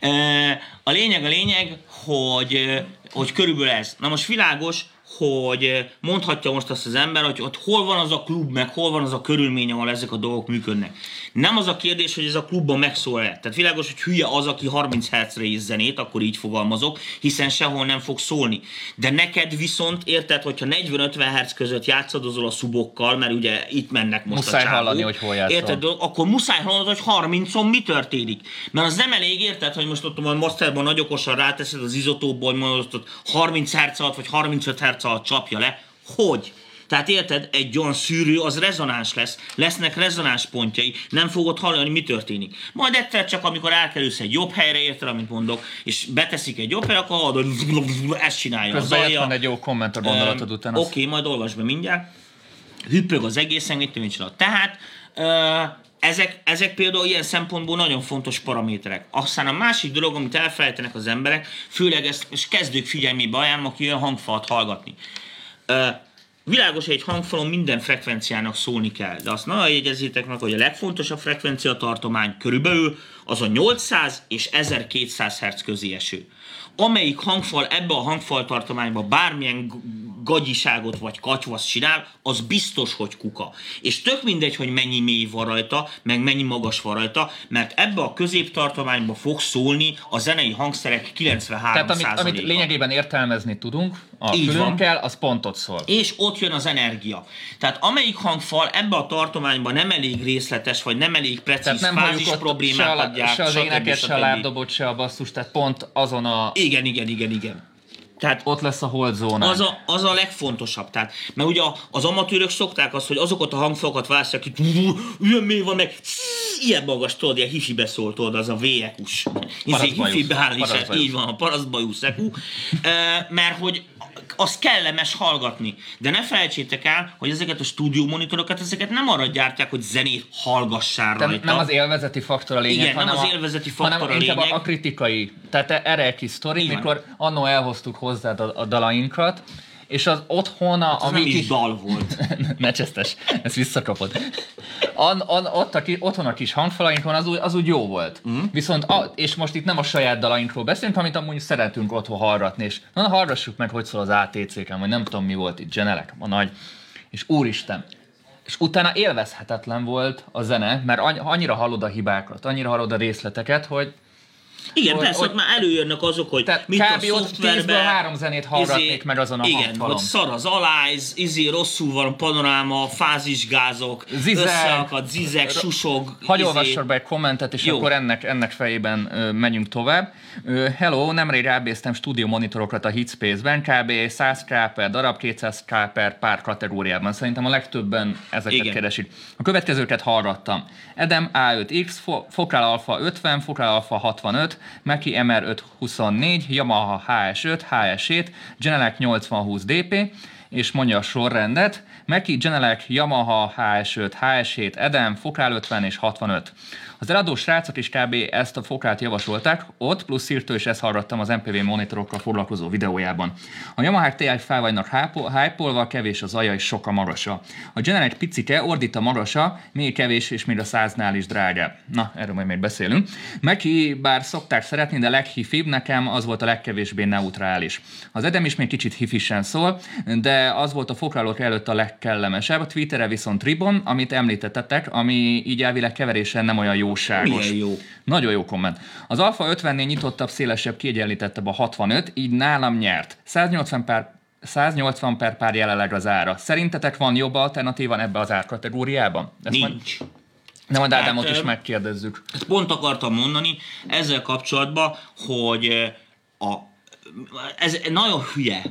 [SPEAKER 2] E, a lényeg a lényeg, hogy, e, hogy körülbelül ez. Na most világos, hogy e, mondhatja most azt az ember, hogy ott hol van az a klub, meg hol van az a körülmény, ahol ezek a dolgok működnek. Nem az a kérdés, hogy ez a klubban megszól-e. Tehát világos, hogy hülye az, aki 30 Hz-re íz zenét, akkor így fogalmazok, hiszen sehol nem fog szólni. De neked viszont, érted, hogyha 40-50 Hz között játszadozol a szubokkal, mert ugye itt mennek most
[SPEAKER 1] Muszáj
[SPEAKER 2] a csávók,
[SPEAKER 1] hallani, hogy hol játszol.
[SPEAKER 2] Érted, akkor muszáj hallanod, hogy 30-on mi történik. Mert az nem elég, érted, hogy most ott a masterban nagy okosan ráteszed az izotóból, hogy mondod, hogy 30 Hz alatt vagy 35 Hz alatt csapja le. Hogy? Tehát érted, egy olyan szűrő az rezonáns lesz, lesznek rezonáns pontjai, nem fogod hallani, mi történik. Majd egyszer csak, amikor elkerülsz egy jobb helyre, érted, amit mondok, és beteszik egy jobb helyre, akkor hallod, ezt csinálja.
[SPEAKER 1] Közben
[SPEAKER 2] alja.
[SPEAKER 1] van egy jó komment a gondolatod után.
[SPEAKER 2] Oké, okay, majd olvasd be mindjárt. Hüppög az egészen, mit csinál. Tehát ezek, ezek például ilyen szempontból nagyon fontos paraméterek. Aztán a másik dolog, amit elfelejtenek az emberek, főleg ezt és kezdők figyelmébe ajánlom, aki olyan hangfalat hallgatni. Ö, Világos, hogy egy hangfalon minden frekvenciának szólni kell, de azt nagyon jegyezzétek meg, hogy a legfontosabb frekvencia tartomány körülbelül az a 800 és 1200 Hz közé eső. Amelyik hangfal ebbe a hangfal tartományba bármilyen gagyiságot vagy katyvaszt csinál, az biztos, hogy kuka. És tök mindegy, hogy mennyi mély van rajta, meg mennyi magas van rajta, mert ebbe a középtartományba fog szólni a zenei hangszerek 93
[SPEAKER 1] Tehát amit, amit lényegében értelmezni tudunk, a
[SPEAKER 2] Így van.
[SPEAKER 1] fülünkkel, az pontot szól.
[SPEAKER 2] és ott jön az energia. Tehát amelyik hangfal ebbe a tartományban nem elég részletes, vagy nem elég
[SPEAKER 1] Tehát
[SPEAKER 2] precíz
[SPEAKER 1] nem
[SPEAKER 2] fázis
[SPEAKER 1] ott se,
[SPEAKER 2] problémákat
[SPEAKER 1] a,
[SPEAKER 2] gyárt,
[SPEAKER 1] se az éneket, se a lábdobot, se a basszus, tehát pont azon a...
[SPEAKER 2] Igen, igen, igen, igen. Tehát
[SPEAKER 1] Ott lesz a hold zóna.
[SPEAKER 2] az a, az a legfontosabb. Tehát, mert ugye az amatőrök szokták azt, hogy azokat a hangfalakat választják, hogy ilyen mély van, meg ilyen magas, tudod, ilyen hifibe szólt, tudod, az a hifibe állítás,
[SPEAKER 1] Parasztbajusz.
[SPEAKER 2] így van, a parasztbajusz mert hogy az kellemes hallgatni. De ne felejtsétek el, hogy ezeket a stúdió monitorokat, ezeket nem arra gyártják, hogy zenét hallgassál
[SPEAKER 1] Tehát
[SPEAKER 2] rajta.
[SPEAKER 1] nem az élvezeti faktor a lényeg,
[SPEAKER 2] Igen, nem
[SPEAKER 1] hanem
[SPEAKER 2] az
[SPEAKER 1] a-
[SPEAKER 2] élvezeti faktor
[SPEAKER 1] hanem
[SPEAKER 2] a
[SPEAKER 1] inkább
[SPEAKER 2] lényeg.
[SPEAKER 1] a kritikai. Tehát erre egy kis sztori, mikor annó elhoztuk hozzád a, a dalainkat, és az otthon a, a
[SPEAKER 2] az nem
[SPEAKER 1] mi
[SPEAKER 2] is
[SPEAKER 1] kis...
[SPEAKER 2] dal volt.
[SPEAKER 1] Mecsesztes, ezt visszakapod. An, an, ott a, ki- otthon a kis hangfalainkon az úgy, az úgy jó volt. Mm. Viszont, a, és most itt nem a saját dalainkról beszélünk, amit amúgy szeretünk otthon hallgatni, és na, hallgassuk meg, hogy szól az ATC-ken, vagy nem tudom mi volt itt, Genelek, a nagy, és úristen, és utána élvezhetetlen volt a zene, mert anny- annyira hallod a hibákat, annyira hallod a részleteket, hogy
[SPEAKER 2] Igen,
[SPEAKER 1] Hogy-
[SPEAKER 2] persze,
[SPEAKER 1] hogy-
[SPEAKER 2] ott már előjönnek azok, hogy
[SPEAKER 1] Tehát
[SPEAKER 2] mit a
[SPEAKER 1] kb. ott
[SPEAKER 2] szoftverbe...
[SPEAKER 1] három zenét hallgatnék meg azon a
[SPEAKER 2] Igen,
[SPEAKER 1] hangfalon.
[SPEAKER 2] hogy szar az alájz, izé rosszul van a panoráma, fázisgázok,
[SPEAKER 1] Zizeg.
[SPEAKER 2] összeakad, zizeg, susog.
[SPEAKER 1] Hagy
[SPEAKER 2] izé.
[SPEAKER 1] be egy kommentet, és
[SPEAKER 2] Jó.
[SPEAKER 1] akkor ennek, ennek fejében ö, megyünk tovább. Ö, hello, nemrég rábéztem stúdió monitorokat a Hitspace-ben, kb. 100 k per darab, 200 k per pár kategóriában. Szerintem a legtöbben ezeket
[SPEAKER 2] Igen.
[SPEAKER 1] keresik. A következőket hallgattam. Edem A5X, Fo- Focal Alpha 50, Focal Alpha 65, Mackie MR524, Yamaha HS5, HS7, Genelec 8020 DP, és mondja a sorrendet. Mackie, Genelec, Yamaha, HS5, HS7, Edem, Focal 50 és 65. Az eladó srácok is kb. ezt a fokát javasolták, ott plusz Szirtő és ezt hallgattam az MPV monitorokkal foglalkozó videójában. A Yamaha TI fel vagynak hype kevés az aja és sok a marasa. A Genelec picike, ordít a marasa, még kevés és még a száznál is drágább. Na, erről majd még beszélünk. Meki bár szokták szeretni, de leghifibb nekem az volt a legkevésbé neutrális. Az Edem is még kicsit hifisen szól, de az volt a fokrálók előtt a legkellemesebb. Twitterre viszont Ribon, amit említettetek, ami így elvileg keverésen nem olyan jóságos.
[SPEAKER 2] Milyen jó.
[SPEAKER 1] Nagyon jó komment. Az Alfa 50-nél nyitottabb, szélesebb, kiegyenlítettebb a 65, így nálam nyert. 180 per 180 per pár jelenleg az ára. Szerintetek van jobb alternatíva ebbe az árkategóriában? Ezt majd,
[SPEAKER 2] Nincs.
[SPEAKER 1] de majd Ádámot
[SPEAKER 2] Hát,
[SPEAKER 1] is megkérdezzük.
[SPEAKER 2] Ezt pont akartam mondani ezzel kapcsolatban, hogy a, ez nagyon hülye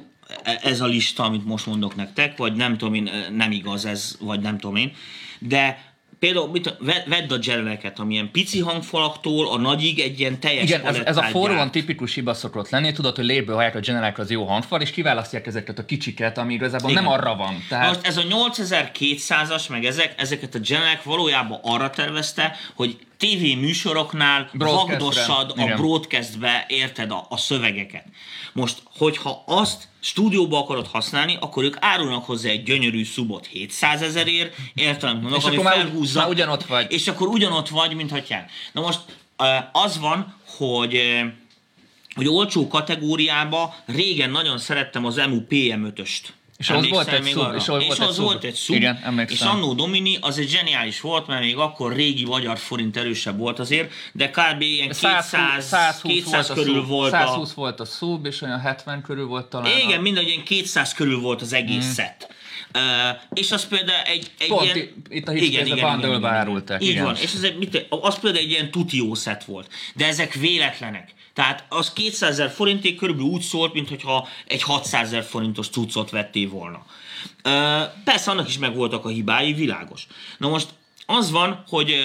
[SPEAKER 2] e- ez a lista, amit most mondok nektek, vagy nem tudom én, nem igaz ez, vagy nem tudom én, de például mit, ve- vedd a geneleket, amilyen pici hangfalaktól a nagyig egy ilyen teljes
[SPEAKER 1] Igen, ez, ez a
[SPEAKER 2] gyárt.
[SPEAKER 1] tipikus hiba szokott lenni, tudod, hogy légből hallják a Genelec az jó hangfal, és kiválasztják ezeket a kicsiket, ami igazából
[SPEAKER 2] Igen.
[SPEAKER 1] nem arra van. Tehát
[SPEAKER 2] Most ez a 8200-as, meg ezek, ezeket a Genelec valójában arra tervezte, hogy TV műsoroknál vagdossad a
[SPEAKER 1] Igen.
[SPEAKER 2] broadcastbe, érted, a, a szövegeket. Most, hogyha azt stúdióba akarod használni, akkor ők árulnak hozzá egy gyönyörű szubot 700 ezerért, érted, amit mondok,
[SPEAKER 1] És
[SPEAKER 2] ami
[SPEAKER 1] akkor
[SPEAKER 2] felhúzza,
[SPEAKER 1] már ugyanott vagy.
[SPEAKER 2] És akkor ugyanott vagy, mint hatyán. Na most az van, hogy hogy olcsó kategóriába régen nagyon szerettem az EMU PM5-öst.
[SPEAKER 1] És ahhoz volt egy szub, és
[SPEAKER 2] és
[SPEAKER 1] volt egy
[SPEAKER 2] az volt egy szub.
[SPEAKER 1] Igen, emlékszem.
[SPEAKER 2] És Annó Domini az egy zseniális volt, mert még akkor régi magyar forint erősebb volt azért, de kb. ilyen 200,
[SPEAKER 1] 120
[SPEAKER 2] 200
[SPEAKER 1] volt a
[SPEAKER 2] körül
[SPEAKER 1] szub,
[SPEAKER 2] volt a...
[SPEAKER 1] 120 volt a szub, és olyan 70 körül volt talán.
[SPEAKER 2] Igen,
[SPEAKER 1] a...
[SPEAKER 2] mindegy, ilyen 200 körül volt az egész mm. szett. Uh, és az például egy, egy
[SPEAKER 1] Pont
[SPEAKER 2] ilyen...
[SPEAKER 1] itt a Hitspace-be bundle-be árulták,
[SPEAKER 2] Így
[SPEAKER 1] igen.
[SPEAKER 2] van, és ez egy, mit, az például egy ilyen tuti jó szett volt. De ezek véletlenek. Tehát az 200 ezer forintig körülbelül úgy szólt, mintha egy 600 ezer forintos cuccot vettél volna. Persze annak is megvoltak a hibái, világos. Na most az van, hogy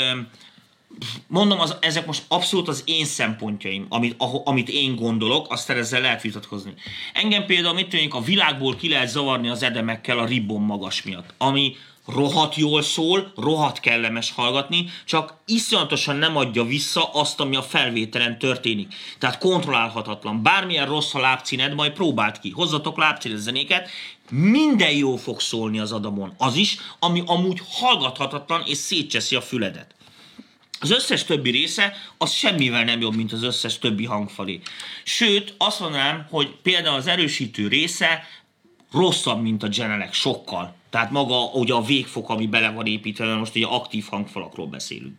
[SPEAKER 2] mondom, az, ezek most abszolút az én szempontjaim, amit, aho, amit én gondolok, aztán ezzel lehet vitatkozni. Engem például, mit tűnik, a világból ki lehet zavarni az edemekkel a ribbon magas miatt, ami rohadt jól szól, rohadt kellemes hallgatni, csak iszonyatosan nem adja vissza azt, ami a felvételen történik. Tehát kontrollálhatatlan. Bármilyen rossz a lábcíned, majd próbáld ki. Hozzatok lábcíned zenéket, minden jó fog szólni az adamon. Az is, ami amúgy hallgathatatlan és szétcseszi a füledet. Az összes többi része az semmivel nem jobb, mint az összes többi hangfali. Sőt, azt mondanám, hogy például az erősítő része rosszabb, mint a Genelec, sokkal. Tehát maga ugye a végfok, ami bele van építve, most ugye aktív hangfalakról beszélünk.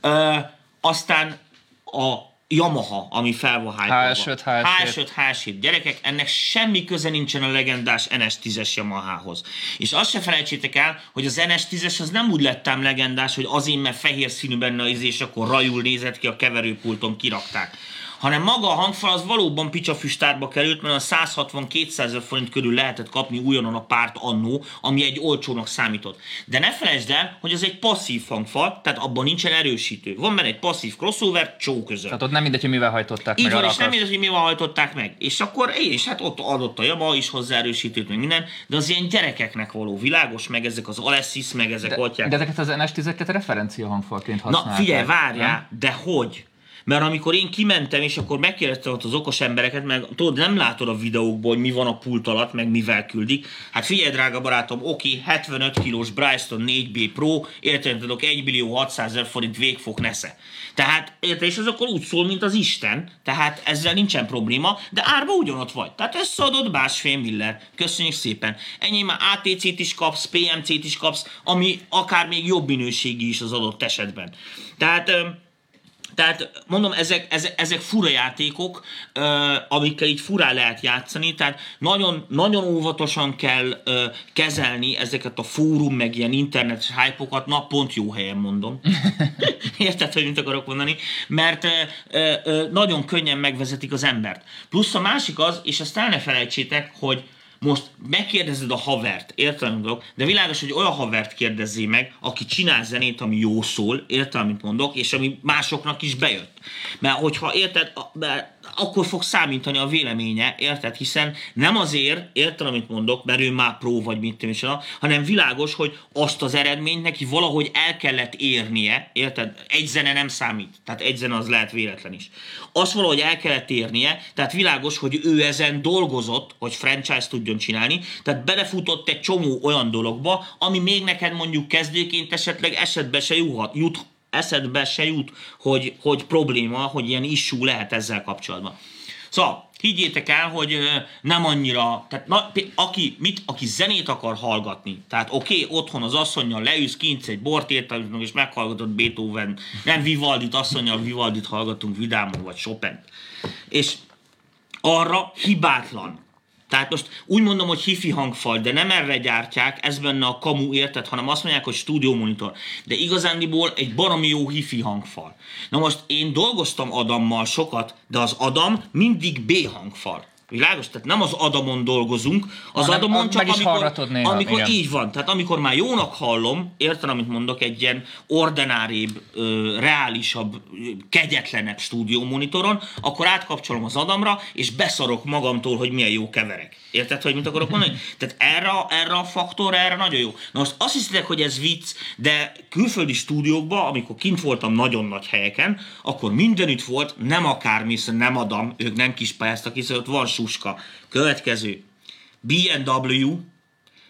[SPEAKER 2] Ö, aztán a Yamaha, ami fel van hype
[SPEAKER 1] HS5, HS7.
[SPEAKER 2] HS5, HS7. Gyerekek, ennek semmi köze nincsen a legendás NS10-es Yamahához. És azt se felejtsétek el, hogy az NS10-es az nem úgy lettem legendás, hogy azért, mert fehér színű benne az és akkor rajul nézett ki a keverőpulton, kirakták hanem maga a hangfal az valóban picsafüstárba került, mert a 160-200 ezer forint körül lehetett kapni újonnan a párt annó, ami egy olcsónak számított. De ne felejtsd el, hogy ez egy passzív hangfal, tehát abban nincsen erősítő. Van benne egy passzív crossover, csó között.
[SPEAKER 1] Tehát ott nem mindegy, hogy mivel hajtották
[SPEAKER 2] Így
[SPEAKER 1] meg
[SPEAKER 2] van, és nem mindegy, hogy mivel hajtották meg. És akkor és hát ott adott a Yamaha is hozzá erősítőt, meg minden, de az ilyen gyerekeknek való világos, meg ezek az Alessis, meg ezek
[SPEAKER 1] De,
[SPEAKER 2] atyák.
[SPEAKER 1] de ezeket az NS10-eket referencia hangfalként
[SPEAKER 2] Na
[SPEAKER 1] használták.
[SPEAKER 2] figyelj, várjál, de hogy? Mert amikor én kimentem, és akkor megkérdeztem ott az okos embereket, meg tudod, nem látod a videókból, hogy mi van a pult alatt, meg mivel küldik. Hát figyelj, drága barátom, oké, 75 kilós Bryston 4B Pro, érted, tudok 1 millió 600 ezer forint végfok nesze. Tehát, érted, és az akkor úgy szól, mint az Isten, tehát ezzel nincsen probléma, de árba ugyanott vagy. Tehát összeadod másfél miller. Köszönjük szépen. Ennyi már ATC-t is kapsz, PMC-t is kapsz, ami akár még jobb minőségi is az adott esetben. Tehát tehát mondom, ezek, ezek, ezek fura játékok, amikkel így furá lehet játszani, tehát nagyon, nagyon óvatosan kell kezelni ezeket a fórum, meg ilyen internetes hype-okat, na pont jó helyen mondom. Érted, hogy mit akarok mondani? Mert nagyon könnyen megvezetik az embert. Plusz a másik az, és ezt el ne felejtsétek, hogy most megkérdezed a havert, értem, amit mondok, de világos, hogy olyan havert kérdezzé meg, aki csinál zenét, ami jó szól, értem, amit mondok, és ami másoknak is bejött. Mert hogyha érted, mert akkor fog számítani a véleménye, érted? Hiszen nem azért, érted, amit mondok, mert ő már pró vagy mit tudom is, hanem világos, hogy azt az eredményt neki valahogy el kellett érnie, érted? Egy zene nem számít, tehát egy zene az lehet véletlen is. Azt valahogy el kellett érnie, tehát világos, hogy ő ezen dolgozott, hogy franchise tudjon csinálni, tehát belefutott egy csomó olyan dologba, ami még neked mondjuk kezdőként esetleg esetbe se juthat, jut, eszedbe se jut, hogy, hogy probléma, hogy ilyen issue lehet ezzel kapcsolatban. Szóval, higgyétek el, hogy nem annyira, tehát na, aki, mit, aki zenét akar hallgatni, tehát oké, okay, otthon az asszonynal leülsz, kint egy bort értelmeznek, és meghallgatod Beethoven, nem Vivaldit, asszonynal Vivaldit hallgatunk vidámon, vagy chopin És arra hibátlan. Tehát most úgy mondom, hogy hifi hangfal, de nem erre gyártják, ez benne a kamu érted, hanem azt mondják, hogy stúdiómonitor. De igazándiból egy baromi jó hifi hangfal. Na most én dolgoztam Adammal sokat, de az Adam mindig B hangfal. Világos? Tehát nem az Adamon dolgozunk, az
[SPEAKER 1] Hanem
[SPEAKER 2] Adamon csak amikor,
[SPEAKER 1] néha,
[SPEAKER 2] amikor
[SPEAKER 1] igen.
[SPEAKER 2] így van. Tehát amikor már jónak hallom, érted, amit mondok, egy ilyen ordináribb, ö, reálisabb, kegyetlenebb stúdiómonitoron, akkor átkapcsolom az Adamra, és beszarok magamtól, hogy milyen jó keverek. Érted, hogy mit akarok mondani? Tehát erre, erre a faktorra, erre nagyon jó. Na most azt hiszitek, hogy ez vicc, de külföldi stúdiókban, amikor kint voltam nagyon nagy helyeken, akkor mindenütt volt, nem akármi, hiszen nem Adam, ők nem kis pályáztak, hiszen ott van suska. Következő. BMW,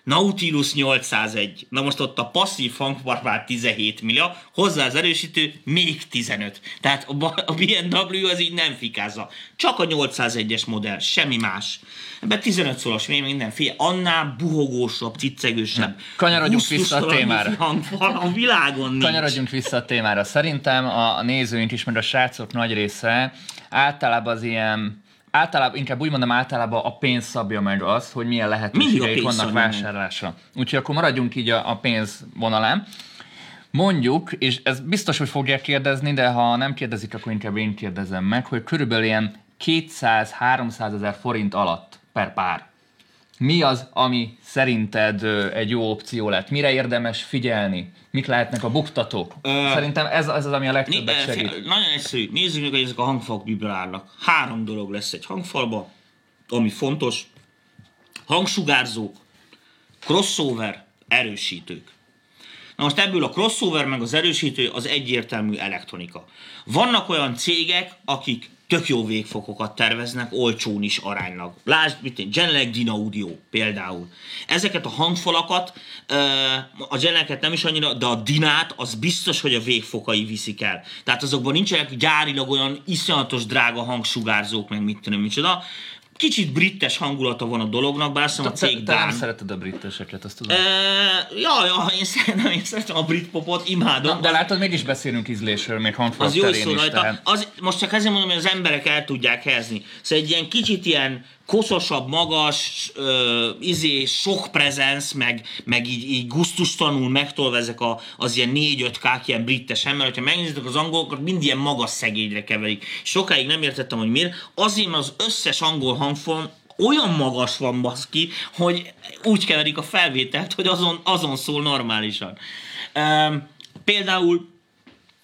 [SPEAKER 2] Nautilus 801. Na most ott a passzív hangpart már 17 millió, hozzá az erősítő még 15. Tehát a BMW az így nem fikázza. Csak a 801-es modell, semmi más. Ebben 15 szoros még mindenféle, annál buhogósabb, ciccegősebb.
[SPEAKER 1] Kanyarodjunk vissza a témára.
[SPEAKER 2] Hangfal a világon nincs.
[SPEAKER 1] Kanyarodjunk vissza a témára. Szerintem a a nézőink is, mert a srácok nagy része általában az ilyen általában, inkább úgy mondom, általában a pénz szabja meg azt, hogy milyen lehetőségeik vannak vásárlásra. Úgyhogy akkor maradjunk így a, a pénz vonalán. Mondjuk, és ez biztos, hogy fogják kérdezni, de ha nem kérdezik, akkor inkább én kérdezem meg, hogy körülbelül ilyen 200-300 ezer forint alatt per pár. Mi az, ami szerinted egy jó opció lett? Mire érdemes figyelni? Mik lehetnek a buktatók?
[SPEAKER 2] Ö,
[SPEAKER 1] Szerintem ez, ez az, ami a legtöbbet
[SPEAKER 2] eh,
[SPEAKER 1] segít.
[SPEAKER 2] Nagyon egyszerű. Nézzük meg, hogy ezek a hangfalak miből állnak. Három dolog lesz egy hangfalba, ami fontos. Hangsugárzók, crossover, erősítők. Na most ebből a crossover meg az erősítő az egyértelmű elektronika. Vannak olyan cégek, akik tök jó végfokokat terveznek, olcsón is aránylag. Lásd, mit én, Genelec Audio például. Ezeket a hangfalakat, a Geneleket nem is annyira, de a Dinát az biztos, hogy a végfokai viszik el. Tehát azokban nincsenek gyárilag olyan iszonyatos drága hangsugárzók, meg mit tudom, micsoda kicsit brittes hangulata van a dolognak, bár azt a cég
[SPEAKER 1] te, te nem szereted a britteseket, azt tudom.
[SPEAKER 2] E, ja, ja, én szeretem, én szeretem a brit popot, imádom.
[SPEAKER 1] Na, de látod, mégis beszélünk ízlésről, még hangfalak
[SPEAKER 2] Az jó szó rajta. Tehát... Az, most csak ezért mondom, hogy az emberek el tudják helyezni. Szóval egy ilyen kicsit ilyen koszosabb, magas, ö, izé, sok prezenc, meg, meg így, így gusztustanul megtolva ezek a, az ilyen 4-5 kák ilyen brittes ember, hogyha megnézitek az angolokat, mind ilyen magas szegényre keverik. Sokáig nem értettem, hogy miért. Azért az összes angol hangfon olyan magas van baszki, hogy úgy keverik a felvételt, hogy azon, azon szól normálisan. Ö, például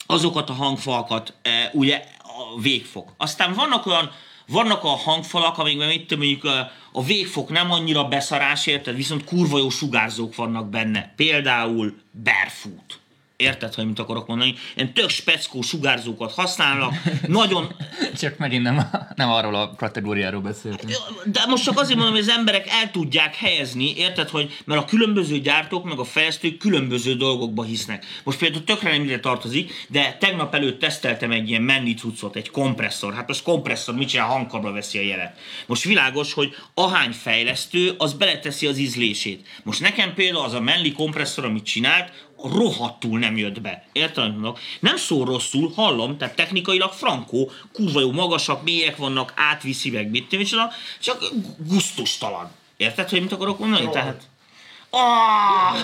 [SPEAKER 2] azokat a hangfalkat, ugye a végfok. Aztán vannak olyan vannak a hangfalak, amikben mit tudom, mondjuk a, a végfok nem annyira beszarás, érted? Viszont kurva jó sugárzók vannak benne. Például Barefoot. Érted, hogy mit akarok mondani? Ilyen tök speckó sugárzókat használnak, nagyon...
[SPEAKER 1] Csak megint nem, nem arról a kategóriáról beszéltünk.
[SPEAKER 2] De most csak azért mondom, hogy az emberek el tudják helyezni, érted, hogy mert a különböző gyártók, meg a fejlesztők különböző dolgokba hisznek. Most például tökre nem ide tartozik, de tegnap előtt teszteltem egy ilyen menni cuccot, egy kompresszor. Hát az kompresszor mit csinál, hangkabra veszi a jelet. Most világos, hogy ahány fejlesztő, az beleteszi az ízlését. Most nekem például az a menni kompresszor, amit csinált, rohadtul nem jött be. Érted? Nem szól rosszul, hallom, tehát technikailag frankó, kurva jó magasak, mélyek vannak, átviszi meg, mit tudom, csak gusztustalan. Érted, hogy mit akarok mondani? Rohadt. Tehát Oh,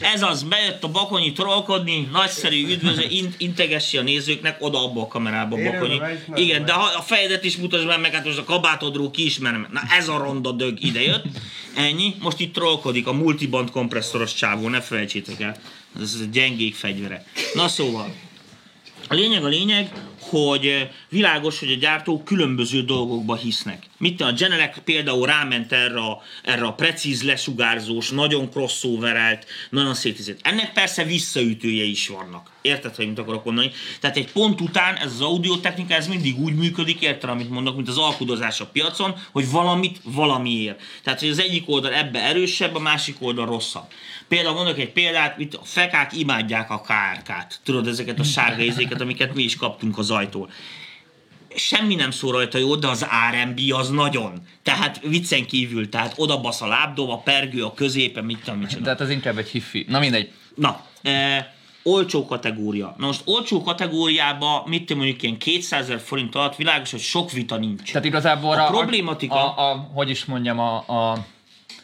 [SPEAKER 2] ez az, bejött a Bakonyi trollkodni, nagyszerű, üdvözlő, integesse a nézőknek oda abba a kamerába Bakonyi. Igen, de ha a fejedet is mutasd meg, meg hát most a kabátodról kiismerem. Na ez a ronda dög ide jött. Ennyi, most itt trollkodik a multiband kompresszoros csávó, ne felejtsétek el. Ez a gyengék fegyvere. Na szóval, a lényeg a lényeg, hogy világos, hogy a gyártók különböző dolgokba hisznek. Mit a Genelec például ráment erre a, erre a precíz lesugárzós, nagyon crossoverelt, nagyon szétizett. Ennek persze visszaütője is vannak. Érted, hogy mit akarok mondani? Tehát egy pont után ez az audiotechnika, ez mindig úgy működik, érted, amit mondok, mint az alkudozás a piacon, hogy valamit valamiért. Tehát, hogy az egyik oldal ebbe erősebb, a másik oldal rosszabb. Például mondok egy példát, itt a fekák imádják a kárkát. Tudod, ezeket a sárga ízéket, amiket mi is kaptunk az ajtól semmi nem szól rajta jó, de az R&B az nagyon. Tehát viccen kívül, tehát oda basz a lábdob, a pergő a középen, mit tudom, mit
[SPEAKER 1] Tehát az inkább egy hiffi. Na mindegy.
[SPEAKER 2] Na, e, olcsó kategória. Na most olcsó kategóriába, mit tudom mondjuk ilyen 200 ezer forint alatt, világos, hogy sok vita nincs.
[SPEAKER 1] Tehát igazából a, a problématika... A, a, hogy is mondjam, a, a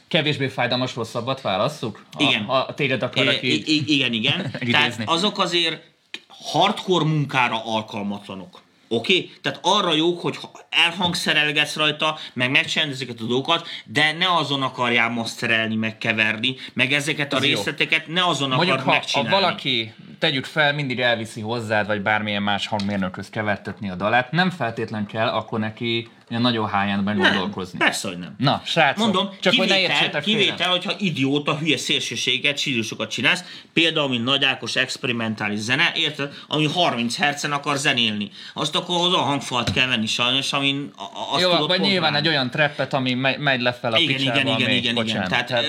[SPEAKER 1] kevésbé fájdalmas rosszabbat válasszuk?
[SPEAKER 2] A, igen.
[SPEAKER 1] A, a téged akarok
[SPEAKER 2] így... I, igen, igen. Tehát azok azért hardcore munkára alkalmatlanok. Oké? Okay? Tehát arra jók, hogy elhangszerelgetsz rajta, meg megcsinálod ezeket a dolgokat, de ne azon akarjál masterelni, meg keverni, meg ezeket a Ez részleteket jó. ne azon Mondjuk, akar
[SPEAKER 1] ha,
[SPEAKER 2] megcsinálni.
[SPEAKER 1] ha valaki, tegyük fel, mindig elviszi hozzád, vagy bármilyen más hangmérnökhöz kevertetni a dalát, nem feltétlen kell akkor neki ilyen nagyon high gondolkozni.
[SPEAKER 2] Persze, hogy nem.
[SPEAKER 1] Na, srácok,
[SPEAKER 2] Mondom, csak kivétel, hogy ne kivétel, félre. hogyha idióta, hülye szélsőséget, stílusokat csinálsz, például, mint Nagy Ákos experimentális zene, érted, ami 30 hercen akar zenélni. Azt akkor az a hangfalt kell venni sajnos, amin azt
[SPEAKER 1] Jó, vagy nyilván egy olyan treppet, ami megy, megy lefelé a
[SPEAKER 2] igen, igen, igen, igen, igen, Tehát, tehát...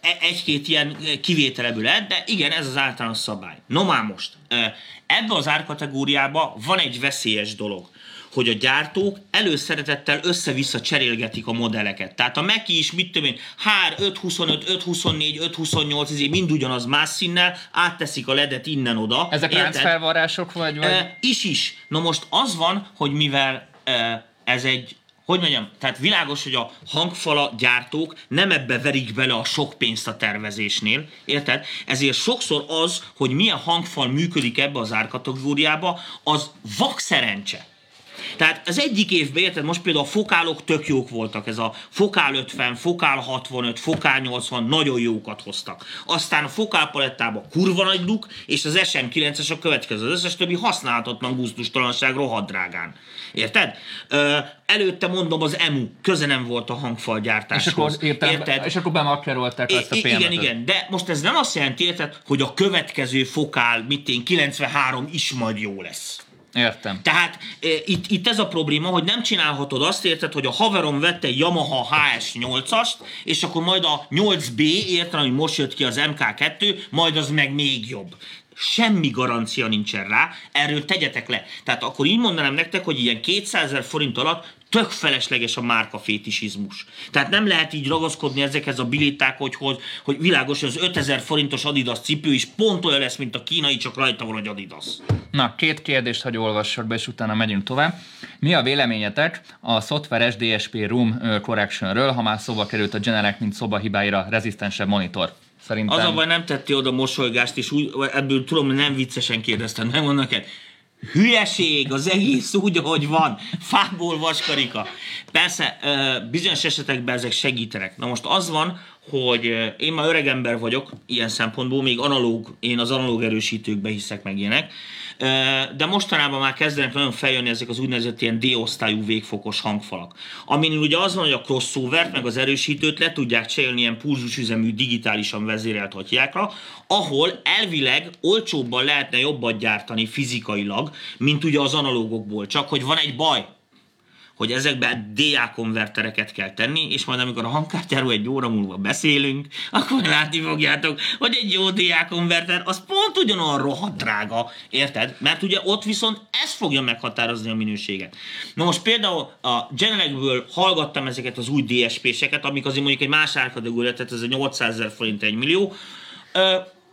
[SPEAKER 2] E- egy-két ilyen kivétel ebből lehet, de igen, ez az általános szabály. No már most, ebbe az árkategóriába van egy veszélyes dolog hogy a gyártók előszeretettel össze-vissza cserélgetik a modelleket. Tehát a Meki is, mit tudom én, HR 525, 524, 528, ezért mind ugyanaz más színnel, átteszik a ledet innen-oda.
[SPEAKER 1] Ezek láncfelvarrások vagy? vagy? E,
[SPEAKER 2] is is. Na most az van, hogy mivel e, ez egy hogy mondjam, tehát világos, hogy a hangfala gyártók nem ebbe verik bele a sok pénzt a tervezésnél, érted? Ezért sokszor az, hogy milyen hangfal működik ebbe az árkategóriába, az vak szerencse. Tehát az egyik évben, érted, most például a fokálok tök jók voltak, ez a fokál 50, fokál 65, fokál 80, nagyon jókat hoztak. Aztán a fokál palettában kurva nagy luk, és az SM9-es a következő. Az összes többi használhatatlan gusztustalanság rohadt drágán. Érted? Ö, előtte mondom, az EMU köze nem volt a hangfalgyártáshoz.
[SPEAKER 1] És akkor, értem, Érted? és akkor bemakkerolták ezt a
[SPEAKER 2] I- Igen, igen, de most ez nem azt jelenti, érted, hogy a következő fokál, mit én, 93 is majd jó lesz.
[SPEAKER 1] Értem.
[SPEAKER 2] Tehát e, itt, itt ez a probléma, hogy nem csinálhatod azt, érted, hogy a haverom vette egy Yamaha HS8-ast, és akkor majd a 8B, érted, ami most jött ki az MK2, majd az meg még jobb semmi garancia nincsen rá, erről tegyetek le. Tehát akkor így mondanám nektek, hogy ilyen 200 ezer forint alatt tök felesleges a márka fétisizmus. Tehát nem lehet így ragaszkodni ezekhez a bilitákhoz, hogy világos, hogy az 5000 forintos Adidas cipő is pont olyan lesz, mint a kínai, csak rajta van egy Adidas.
[SPEAKER 1] Na, két kérdést, hogy olvassak be, és utána megyünk tovább. Mi a véleményetek a szoftveres DSP Room Correctionről, ha már szóba került a Genelec, mint szobahibáira rezisztensebb monitor?
[SPEAKER 2] Szerintem... Az a baj, nem tettél oda mosolygást, és úgy, ebből tudom, hogy nem viccesen kérdeztem, nem mondnak el. Hülyeség, az egész úgy, ahogy van. Fából vaskarika. Persze, bizonyos esetekben ezek segítenek. Na most az van, hogy én már öreg ember vagyok, ilyen szempontból, még analóg, én az analóg erősítőkbe hiszek meg ilyenek, de mostanában már kezdenek nagyon feljönni ezek az úgynevezett ilyen D-osztályú végfokos hangfalak. Amin ugye az van, hogy a crossover meg az erősítőt le tudják cserélni ilyen pulzusüzemű digitálisan vezérelt hatjákra, ahol elvileg olcsóbban lehetne jobban gyártani fizikailag, mint ugye az analógokból. Csak hogy van egy baj, hogy ezekben DA konvertereket kell tenni, és majd amikor a hangkártyáról egy óra múlva beszélünk, akkor látni fogjátok, hogy egy jó DA konverter az pont ugyanolyan rohadt drága, érted? Mert ugye ott viszont ez fogja meghatározni a minőséget. Na most például a Genelecből hallgattam ezeket az új DSP-seket, amik azért mondjuk egy más árkategória, tehát ez a 800 ezer forint, egy millió,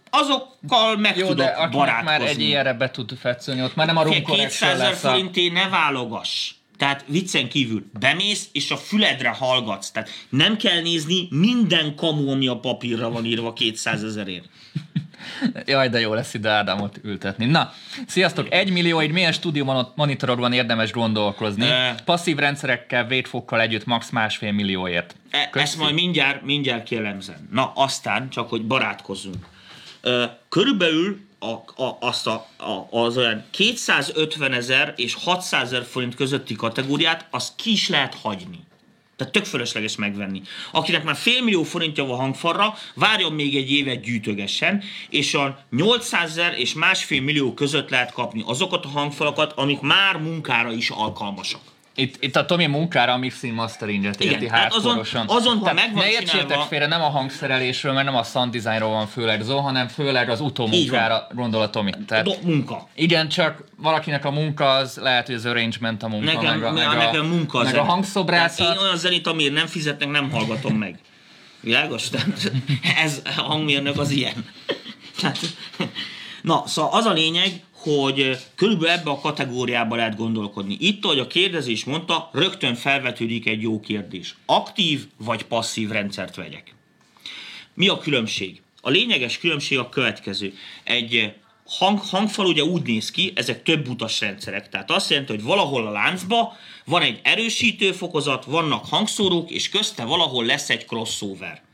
[SPEAKER 2] azokkal meg Jó, tudok de barátkozni.
[SPEAKER 1] már egy ilyenre be tud fetszölni, ott már nem a room
[SPEAKER 2] 200 ezer forinté ne válogass. Tehát viccen kívül bemész, és a füledre hallgatsz. Tehát nem kell nézni minden kamu, ami a papírra van írva 200 ezerért.
[SPEAKER 1] Jaj, de jó lesz ide Ádámot ültetni. Na, sziasztok! Egy millióig milyen stúdió monitorokban érdemes gondolkozni? E... Passzív rendszerekkel, védfokkal együtt max másfél millióért.
[SPEAKER 2] E, ezt majd mindjárt, mindjárt kielemzem. Na, aztán csak, hogy barátkozzunk. Körülbelül a, a, azt a, a, az olyan 250 ezer és 600 ezer forint közötti kategóriát, azt ki is lehet hagyni. Tehát tök fölösleges megvenni. Akinek már félmillió forintja van hangfarra, várjon még egy évet gyűjtögessen, és a 800 ezer és másfél millió között lehet kapni azokat a hangfalakat, amik már munkára is alkalmasak.
[SPEAKER 1] Itt, itt a Tomi munkára a mixing masteringet érti
[SPEAKER 2] hardcore-osan. Azon, azon ha megvan
[SPEAKER 1] Ne értsétek félre, nem a hangszerelésről, mert nem a sound designról van főleg szó, hanem főleg az utómunkára gondol a Tomi.
[SPEAKER 2] Tehát, a munka.
[SPEAKER 1] Igen, csak valakinek a munka az lehet, hogy az arrangement a munka,
[SPEAKER 2] nekem, meg a, meg nekem munka
[SPEAKER 1] meg a hangszobrászat.
[SPEAKER 2] én olyan zenét, amiért nem fizetnek, nem hallgatom meg. Világos? Tehát ez a hangmérnök az ilyen. Tehát, na, szóval az a lényeg, hogy körülbelül ebbe a kategóriába lehet gondolkodni. Itt, ahogy a kérdező is mondta, rögtön felvetődik egy jó kérdés. Aktív vagy passzív rendszert vegyek? Mi a különbség? A lényeges különbség a következő. Egy hang, hangfal ugye úgy néz ki, ezek több utas rendszerek. Tehát azt jelenti, hogy valahol a láncba van egy erősítő fokozat, vannak hangszórók, és közte valahol lesz egy crossover.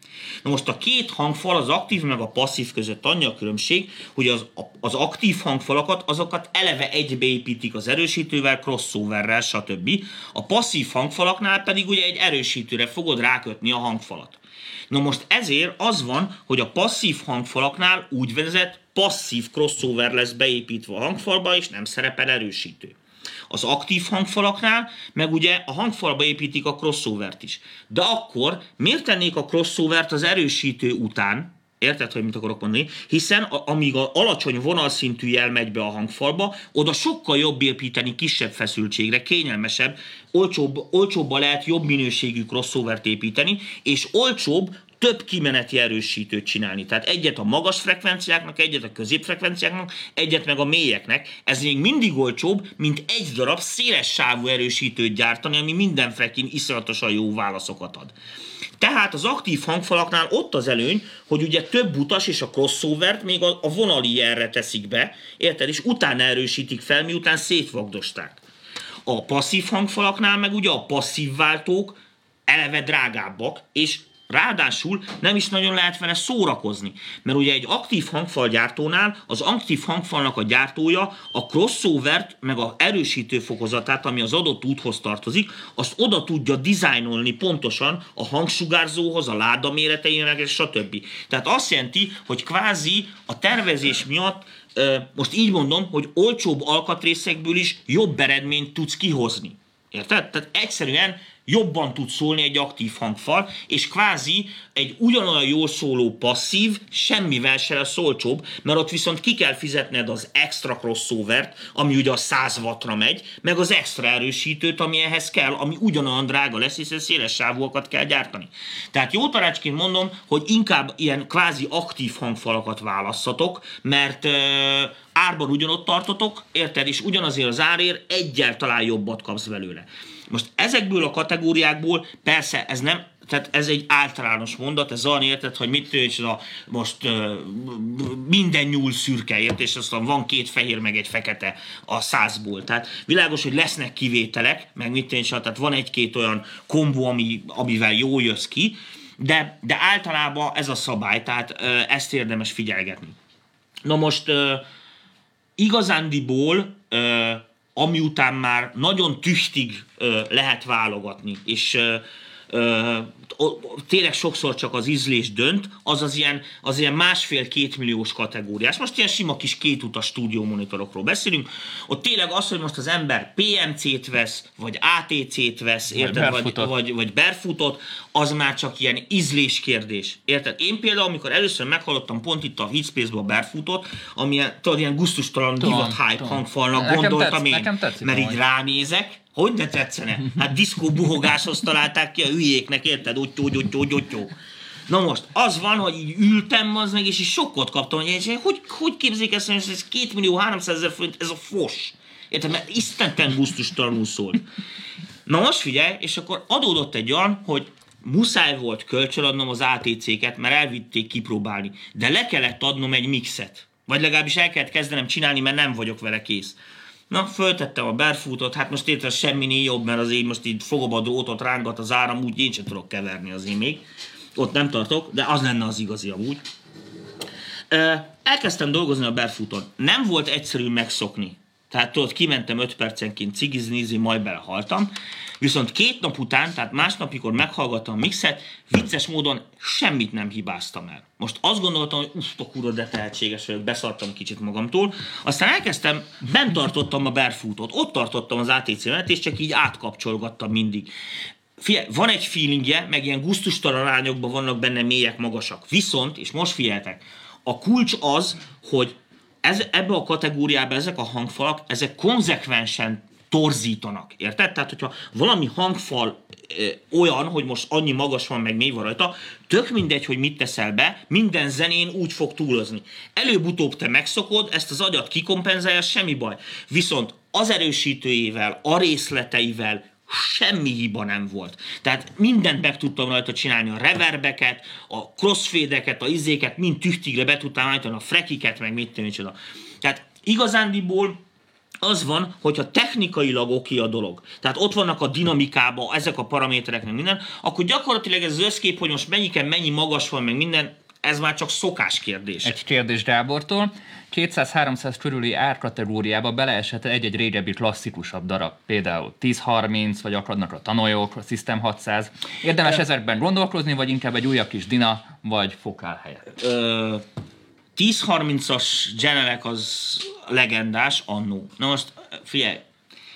[SPEAKER 2] Na most a két hangfal, az aktív meg a passzív között annyi a különbség, hogy az, az aktív hangfalakat, azokat eleve egybe építik az erősítővel, crossoverrel, stb. A passzív hangfalaknál pedig ugye egy erősítőre fogod rákötni a hangfalat. Na most ezért az van, hogy a passzív hangfalaknál úgynevezett passzív crossover lesz beépítve a hangfalba, és nem szerepel erősítő az aktív hangfalaknál, meg ugye a hangfalba építik a crossovert is. De akkor miért tennék a crossovert az erősítő után, Érted, hogy mit akarok mondani? Hiszen a, amíg a alacsony vonalszintű jel megy be a hangfalba, oda sokkal jobb építeni kisebb feszültségre, kényelmesebb, olcsóbb, olcsóbban lehet jobb minőségű crossovert építeni, és olcsóbb több kimeneti erősítőt csinálni. Tehát egyet a magas frekvenciáknak, egyet a középfrekvenciáknak, egyet meg a mélyeknek. Ez még mindig olcsóbb, mint egy darab széles sávú erősítőt gyártani, ami minden frekin iszonyatosan jó válaszokat ad. Tehát az aktív hangfalaknál ott az előny, hogy ugye több utas és a crossovert még a, a vonali erre teszik be, érted? És utána erősítik fel, miután szétvagdosták. A passzív hangfalaknál meg ugye a passzív váltók eleve drágábbak, és Ráadásul nem is nagyon lehet vele szórakozni, mert ugye egy aktív hangfalgyártónál az aktív hangfalnak a gyártója a crossover meg a erősítő fokozatát, ami az adott úthoz tartozik, azt oda tudja dizájnolni pontosan a hangsugárzóhoz, a láda méreteinek, és stb. Tehát azt jelenti, hogy kvázi a tervezés miatt most így mondom, hogy olcsóbb alkatrészekből is jobb eredményt tudsz kihozni. Érted? Tehát egyszerűen jobban tud szólni egy aktív hangfal, és kvázi egy ugyanolyan jól szóló passzív semmivel se lesz olcsóbb, mert ott viszont ki kell fizetned az extra crossover ami ugye a 100 wattra megy, meg az extra erősítőt, ami ehhez kell, ami ugyanolyan drága lesz, hiszen széles sávúakat kell gyártani. Tehát jó tanácsként mondom, hogy inkább ilyen kvázi aktív hangfalakat válasszatok, mert uh, árban ugyanott tartotok, érted, és ugyanazért az árért egyáltalán jobbat kapsz belőle. Most ezekből a kategóriákból persze ez nem, tehát ez egy általános mondat, ez olyan érted, hogy mit és a, most minden nyúl szürke, ért, és aztán van két fehér, meg egy fekete a százból. Tehát világos, hogy lesznek kivételek, meg mit tűncs, tehát van egy-két olyan kombó, ami, amivel jó jössz ki, de, de általában ez a szabály, tehát ezt érdemes figyelgetni. Na most igazándiból ami után már nagyon tüstig lehet válogatni, és tényleg sokszor csak az ízlés dönt, az az ilyen, az ilyen másfél-két milliós kategóriás. Most ilyen sima kis kétutas stúdió monitorokról beszélünk. Ott tényleg az, hogy most az ember PMC-t vesz, vagy ATC-t vesz, érted, vagy, vagy, vagy, vagy barefoot az már csak ilyen ízlés kérdés. Érted? Én például, amikor először meghallottam pont itt a Heatspace-ből a barefootot, ami ilyen, tudod, ilyen gusztustalan divat hype hangfalnak gondoltam tetsz, én, mert így ránézek, hogy ne tetszene? Hát diszkó buhogáshoz találták ki a hülyéknek, érted? Ottyó, ottyó, ottyó. Na most, az van, hogy így ültem az meg, és is sokkot kaptam, hogy, hogy hogy, hogy képzik ezt, hogy ez 2 millió 300 ezer forint, ez a fos. Érted? Mert istenten gusztustalanul szólt. Na most figyelj, és akkor adódott egy olyan, hogy muszáj volt kölcsönadnom az ATC-ket, mert elvitték kipróbálni. De le kellett adnom egy mixet. Vagy legalábbis el kellett kezdenem csinálni, mert nem vagyok vele kész. Na, föltettem a barefootot, hát most érted semmi jobb, mert azért most így fogom a drótot, rángat az áram, úgy én sem tudok keverni az még. Ott nem tartok, de az lenne az igazi amúgy. Elkezdtem dolgozni a barefooton. Nem volt egyszerű megszokni. Tehát tudod, kimentem 5 percenként cigizni, majd belehaltam. Viszont két nap után, tehát másnap, amikor meghallgattam a mixet, vicces módon semmit nem hibáztam el. Most azt gondoltam, hogy uff, a kurva, de tehetséges vagyok, beszartam kicsit magamtól. Aztán elkezdtem, bent tartottam a barefootot, ott tartottam az ATC-met, és csak így átkapcsolgattam mindig. Figyelj, van egy feelingje, meg ilyen gusztustalan vannak benne mélyek, magasak. Viszont, és most figyeljetek, a kulcs az, hogy ez, ebbe a kategóriába ezek a hangfalak, ezek konzekvensen torzítanak, érted? Tehát, hogyha valami hangfal ö, olyan, hogy most annyi magas van, meg mély van rajta, tök mindegy, hogy mit teszel be, minden zenén úgy fog túlozni. Előbb-utóbb te megszokod, ezt az agyat kikompenzálja, semmi baj. Viszont az erősítőjével, a részleteivel, semmi hiba nem volt. Tehát mindent meg tudtam rajta csinálni, a reverbeket, a crossfade-eket, a izéket, mind tüchtigre be tudtam állítani, a frekiket, meg mit tudom, Tehát igazándiból az van, hogyha technikailag oké a dolog, tehát ott vannak a dinamikába ezek a paraméterek, meg minden, akkor gyakorlatilag ez az összkép, hogy most mennyiken mennyi magas van, meg minden, ez már csak szokás kérdés.
[SPEAKER 1] Egy kérdés Gábortól. 200-300 körüli árkategóriába beleeshet egy-egy régebbi klasszikusabb darab, például 1030, vagy akadnak a tanolyok, a System 600. Érdemes e... ezekben gondolkozni, vagy inkább egy újabb kis dina, vagy fokál helyett? Ö,
[SPEAKER 2] 1030-as Genelec az legendás annó. Na most figyelj,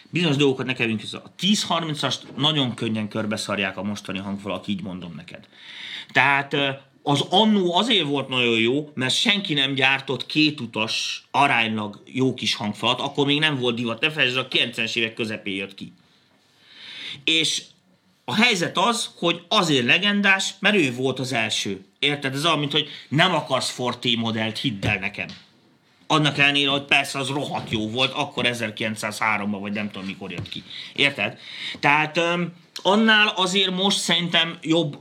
[SPEAKER 2] bizonyos dolgokat ne kerüljünk A 1030-ast nagyon könnyen körbeszarják a mostani hangfalak, így mondom neked. Tehát az annó azért volt nagyon jó, mert senki nem gyártott kétutas, aránylag jó kis hangfalat, akkor még nem volt divat, ne felejtsd, a 90-es évek közepén jött ki. És a helyzet az, hogy azért legendás, mert ő volt az első. Érted? Ez olyan, mint hogy nem akarsz Forti modellt, hidd el nekem. Annak ellenére, hogy persze az rohadt jó volt, akkor 1903-ban, vagy nem tudom mikor jött ki. Érted? Tehát um, annál azért most szerintem jobb,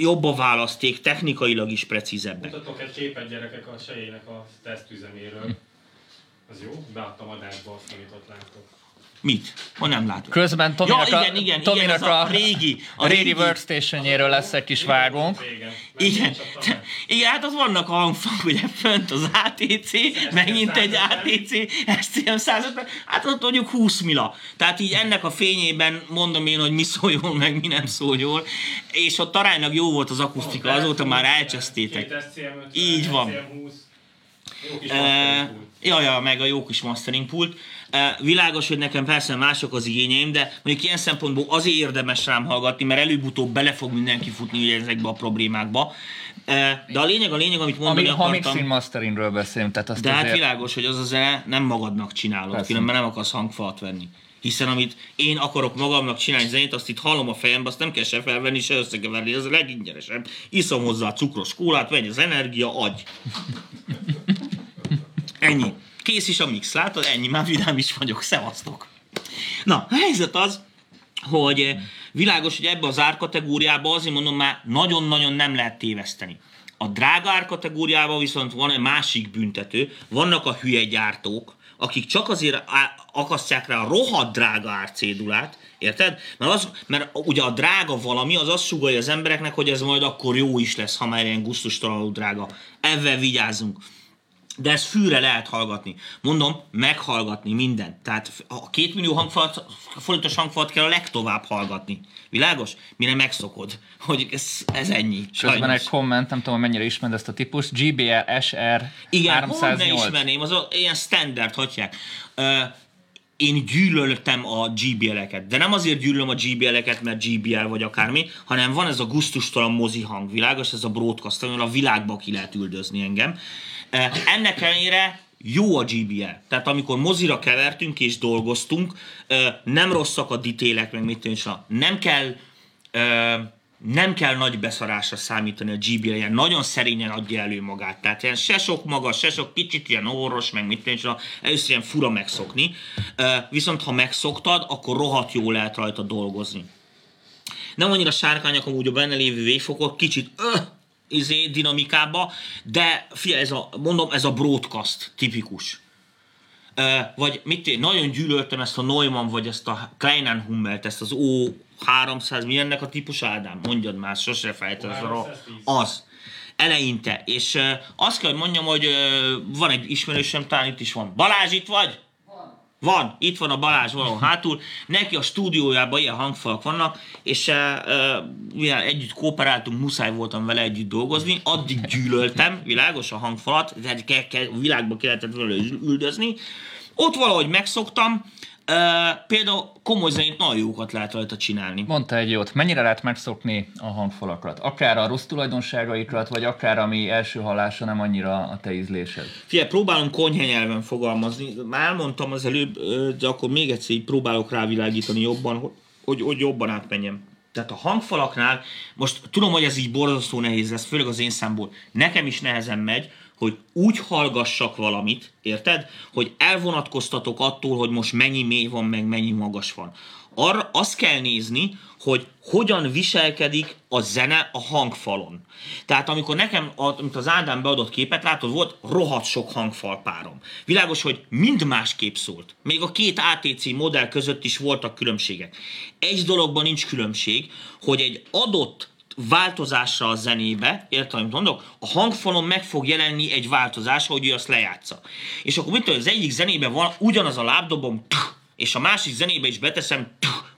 [SPEAKER 2] jobb a választék, technikailag is precízebbek.
[SPEAKER 3] Mutatok egy képet gyerekek a sejének a tesztüzeméről. Az jó? Beadtam adásba azt, amit ott látok.
[SPEAKER 2] Mit? Ha nem látom.
[SPEAKER 1] Közben Tominak,
[SPEAKER 2] ja,
[SPEAKER 1] a,
[SPEAKER 2] igen, igen,
[SPEAKER 1] Tominak
[SPEAKER 2] igen, az a,
[SPEAKER 1] a,
[SPEAKER 2] régi, a
[SPEAKER 1] régi
[SPEAKER 2] régi,
[SPEAKER 1] workstation lesz egy kis vágónk.
[SPEAKER 2] Igen, igen, hát ott vannak a hangfalak, ugye fönt az ATC, megint egy ATC, SCM 150, hát ott mondjuk 20 mila. Tehát így ennek a fényében mondom én, hogy mi szól jól, meg mi nem szól jól, és ott aránylag jó volt az akusztika, azóta már elcsesztétek.
[SPEAKER 3] Két SCM 50,
[SPEAKER 2] Így van.
[SPEAKER 3] SCM 20. Jó kis
[SPEAKER 2] Uh, ja, ja, meg a jó kis mastering pult. Világos, hogy nekem persze mások az igényeim, de mondjuk ilyen szempontból azért érdemes rám hallgatni, mert előbb-utóbb bele fog mindenki futni ugye ezekbe a problémákba. De a lényeg, a lényeg, amit mondani
[SPEAKER 1] Ami, ha
[SPEAKER 2] akartam...
[SPEAKER 1] mixing masteringről beszélünk, tehát azt
[SPEAKER 2] De hát
[SPEAKER 1] azért...
[SPEAKER 2] világos, hogy az a zene nem magadnak csinálod,
[SPEAKER 1] Persze.
[SPEAKER 2] különben nem akarsz hangfalat venni. Hiszen amit én akarok magamnak csinálni zenét, azt itt hallom a fejembe, azt nem kell se felvenni, se összekeverni, ez a legingyenesebb. Iszom hozzá cukros kólát, megy az energia, agy. Ennyi. Kész is a mix, látod? Ennyi, már vidám is vagyok, szevasztok. Na, a helyzet az, hogy eh, világos, hogy ebbe az árkategóriába azért mondom már nagyon-nagyon nem lehet téveszteni. A drága árkategóriában viszont van egy másik büntető, vannak a hülye gyártók, akik csak azért akasztják rá a rohadt drága árcédulát, érted? Mert, az, mert ugye a drága valami, az azt sugalja az embereknek, hogy ez majd akkor jó is lesz, ha már ilyen gusztustalanul drága. Ezzel vigyázzunk. De ezt fűre lehet hallgatni. Mondom, meghallgatni mindent. Tehát a két millió hangfalat, forintos hangfalat kell a legtovább hallgatni. Világos? Mire megszokod, hogy ez, ez ennyi.
[SPEAKER 1] Közben
[SPEAKER 2] Sajnos.
[SPEAKER 1] egy komment, nem tudom, mennyire ismered ezt a típust, GBL SR
[SPEAKER 2] Igen, hogy ne
[SPEAKER 1] 308.
[SPEAKER 2] ismerném, az a, ilyen standard, hagyják. Uh, én gyűlöltem a GBL-eket, de nem azért gyűlölöm a GBL-eket, mert GBL vagy akármi, hanem van ez a gusztustalan mozi hang, világos, ez a broadcast, amivel a világba ki lehet üldözni engem. Ennek ellenére jó a GBL. Tehát amikor mozira kevertünk és dolgoztunk, nem rosszak a ditélek, meg mit is, nem kell nem kell nagy beszarásra számítani a GBL, ilyen nagyon szerényen adja elő magát. Tehát ilyen se sok magas, se sok kicsit ilyen orros, meg mit és először ilyen fura megszokni. Viszont ha megszoktad, akkor rohadt jól lehet rajta dolgozni. Nem annyira sárkányak amúgy a benne lévő végfokok, kicsit öh, izé, dinamikába, de fia, ez a, mondom, ez a broadcast tipikus. Vagy mit té- nagyon gyűlöltem ezt a Neumann, vagy ezt a Kleinen Hummelt, ezt az O300, mi ennek a típus Ádám? Mondjad már, sose fejtem. Ez a ro-
[SPEAKER 3] 310.
[SPEAKER 2] az. Eleinte. És azt kell, hogy mondjam, hogy van egy ismerősöm, talán itt is van. Balázs, itt vagy? Van, itt van a Balázs valahol hátul, neki a stúdiójában ilyen hangfalak vannak, és uh, mivel együtt kooperáltunk, muszáj voltam vele együtt dolgozni, addig gyűlöltem, világos a hangfalat, tehát ke, ke, világba lehetett vele üldözni. Ott valahogy megszoktam, uh, például komoly zenét nagyon jókat lehet rajta csinálni.
[SPEAKER 1] Mondta egy jót, mennyire lehet megszokni a hangfalakat? Akár a rossz tulajdonságaikat, vagy akár ami első hallásra nem annyira a te ízlésed.
[SPEAKER 2] Figyelj, próbálom konyha nyelven fogalmazni. Már elmondtam az előbb, de akkor még egyszer így próbálok rávilágítani jobban, hogy, hogy, hogy jobban átmenjem. Tehát a hangfalaknál, most tudom, hogy ez így borzasztó nehéz lesz, főleg az én számból. Nekem is nehezen megy, hogy úgy hallgassak valamit, érted? Hogy elvonatkoztatok attól, hogy most mennyi mély van, meg mennyi magas van. Arra azt kell nézni, hogy hogyan viselkedik a zene a hangfalon. Tehát amikor nekem, amit az Ádám beadott képet, látod, volt rohadt sok hangfal párom. Világos, hogy mind másképp szólt. Még a két ATC modell között is voltak különbségek. Egy dologban nincs különbség, hogy egy adott változásra a zenébe, értem, amit mondok, a hangfalon meg fog jelenni egy változás, hogy ő azt lejátsza. És akkor mit tudom, az egyik zenében van ugyanaz a lábdobom, és a másik zenébe is beteszem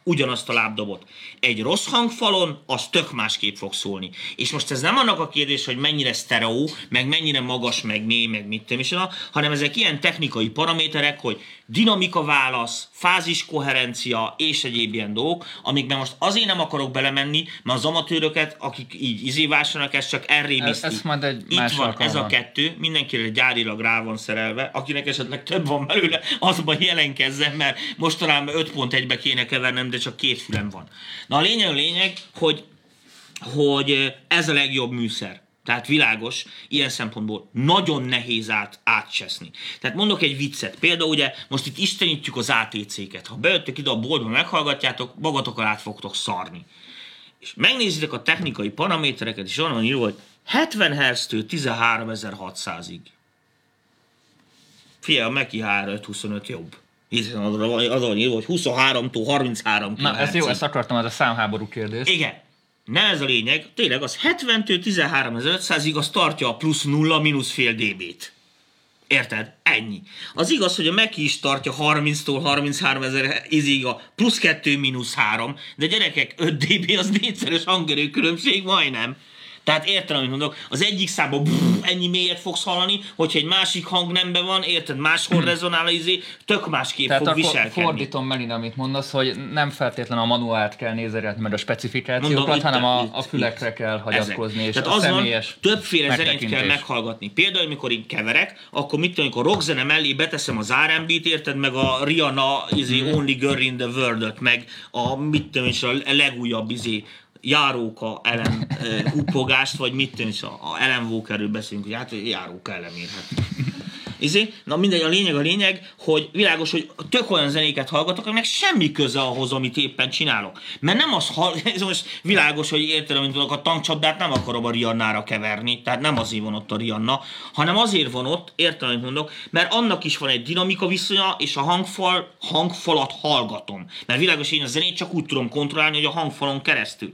[SPEAKER 2] ugyanazt a lábdobot. Egy rossz hangfalon az tök másképp fog szólni. És most ez nem annak a kérdés, hogy mennyire sztereó, meg mennyire magas, meg mély, meg mit tudom is, hanem ezek ilyen technikai paraméterek, hogy dinamika válasz, fázis koherencia és egyéb ilyen dolgok, amikben most azért nem akarok belemenni, mert az amatőröket, akik így izévásranak, ez csak elrémiszti.
[SPEAKER 1] Ez- majd egy
[SPEAKER 2] Itt van ez a kettő, mindenkire gyárilag rá van szerelve, akinek esetleg több van belőle, azban jelenkezzen, mert mostanában 5.1-be kéne kevernem, de csak két fülem van. Na a lényeg a lényeg, hogy, hogy ez a legjobb műszer. Tehát világos, ilyen szempontból nagyon nehéz át, átcseszni. Tehát mondok egy viccet. Például ugye most itt istenítjük az ATC-ket. Ha bejöttök ide a boltba, meghallgatjátok, magatokkal át fogtok szarni. És megnézitek a technikai paramétereket, és onnan írva, hogy 70 Hz-től 13600-ig. Fia, a Meki 3525 jobb. Hiszen az az van írva, hogy 23-tól 33
[SPEAKER 1] Na, ez jó, ezt akartam, ez a számháború kérdés.
[SPEAKER 2] Igen. Nem ez a lényeg, tényleg az 70-től 13500-ig az tartja a plusz nulla, mínusz fél dB-t. Érted? Ennyi. Az igaz, hogy a Mac is tartja 30-tól 33 ezer izig a plusz 2 mínusz 3, de gyerekek 5 dB az négyszeres hangerő különbség majdnem. Tehát érted, amit mondok, az egyik számban brrr, ennyi mélyet fogsz hallani, hogyha egy másik hang nemben van, érted, máshol rezonál a izé, tök másképp
[SPEAKER 1] Tehát
[SPEAKER 2] fog viselkedni.
[SPEAKER 1] fordítom Melina, amit mondasz, hogy nem feltétlenül a manuált kell nézegetni, meg a specifikációkat,
[SPEAKER 2] Mondom, itt-
[SPEAKER 1] hanem a,
[SPEAKER 2] itt-
[SPEAKER 1] a fülekre kell hagyatkozni, és
[SPEAKER 2] Tehát
[SPEAKER 1] a
[SPEAKER 2] az van,
[SPEAKER 1] személyes
[SPEAKER 2] többféle zenét kell meghallgatni. Például, amikor én keverek, akkor mit tudom, amikor a rockzene mellé beteszem az R&B-t, érted, meg a Rihanna izé,
[SPEAKER 1] Mhm.
[SPEAKER 2] Only Girl in the world meg a mit tudom, és a legújabb izé, járóka elem upogást, vagy mit és a, a Ellen Walkerről beszélünk, hogy hát járóka elemér. Hát. Izé? Na mindegy, a lényeg a lényeg, hogy világos, hogy tök olyan zenéket hallgatok, aminek semmi köze ahhoz, amit éppen csinálok. Mert nem az, hall... ez most világos, hogy érted, mint tudok, a tankcsapdát nem akarom a Riannára keverni, tehát nem azért van ott a Rianna, hanem azért van ott, érted, amit mondok, mert annak is van egy dinamika viszonya, és a hangfal, hangfalat hallgatom. Mert világos, én a zenét csak úgy tudom kontrollálni, hogy a hangfalon keresztül.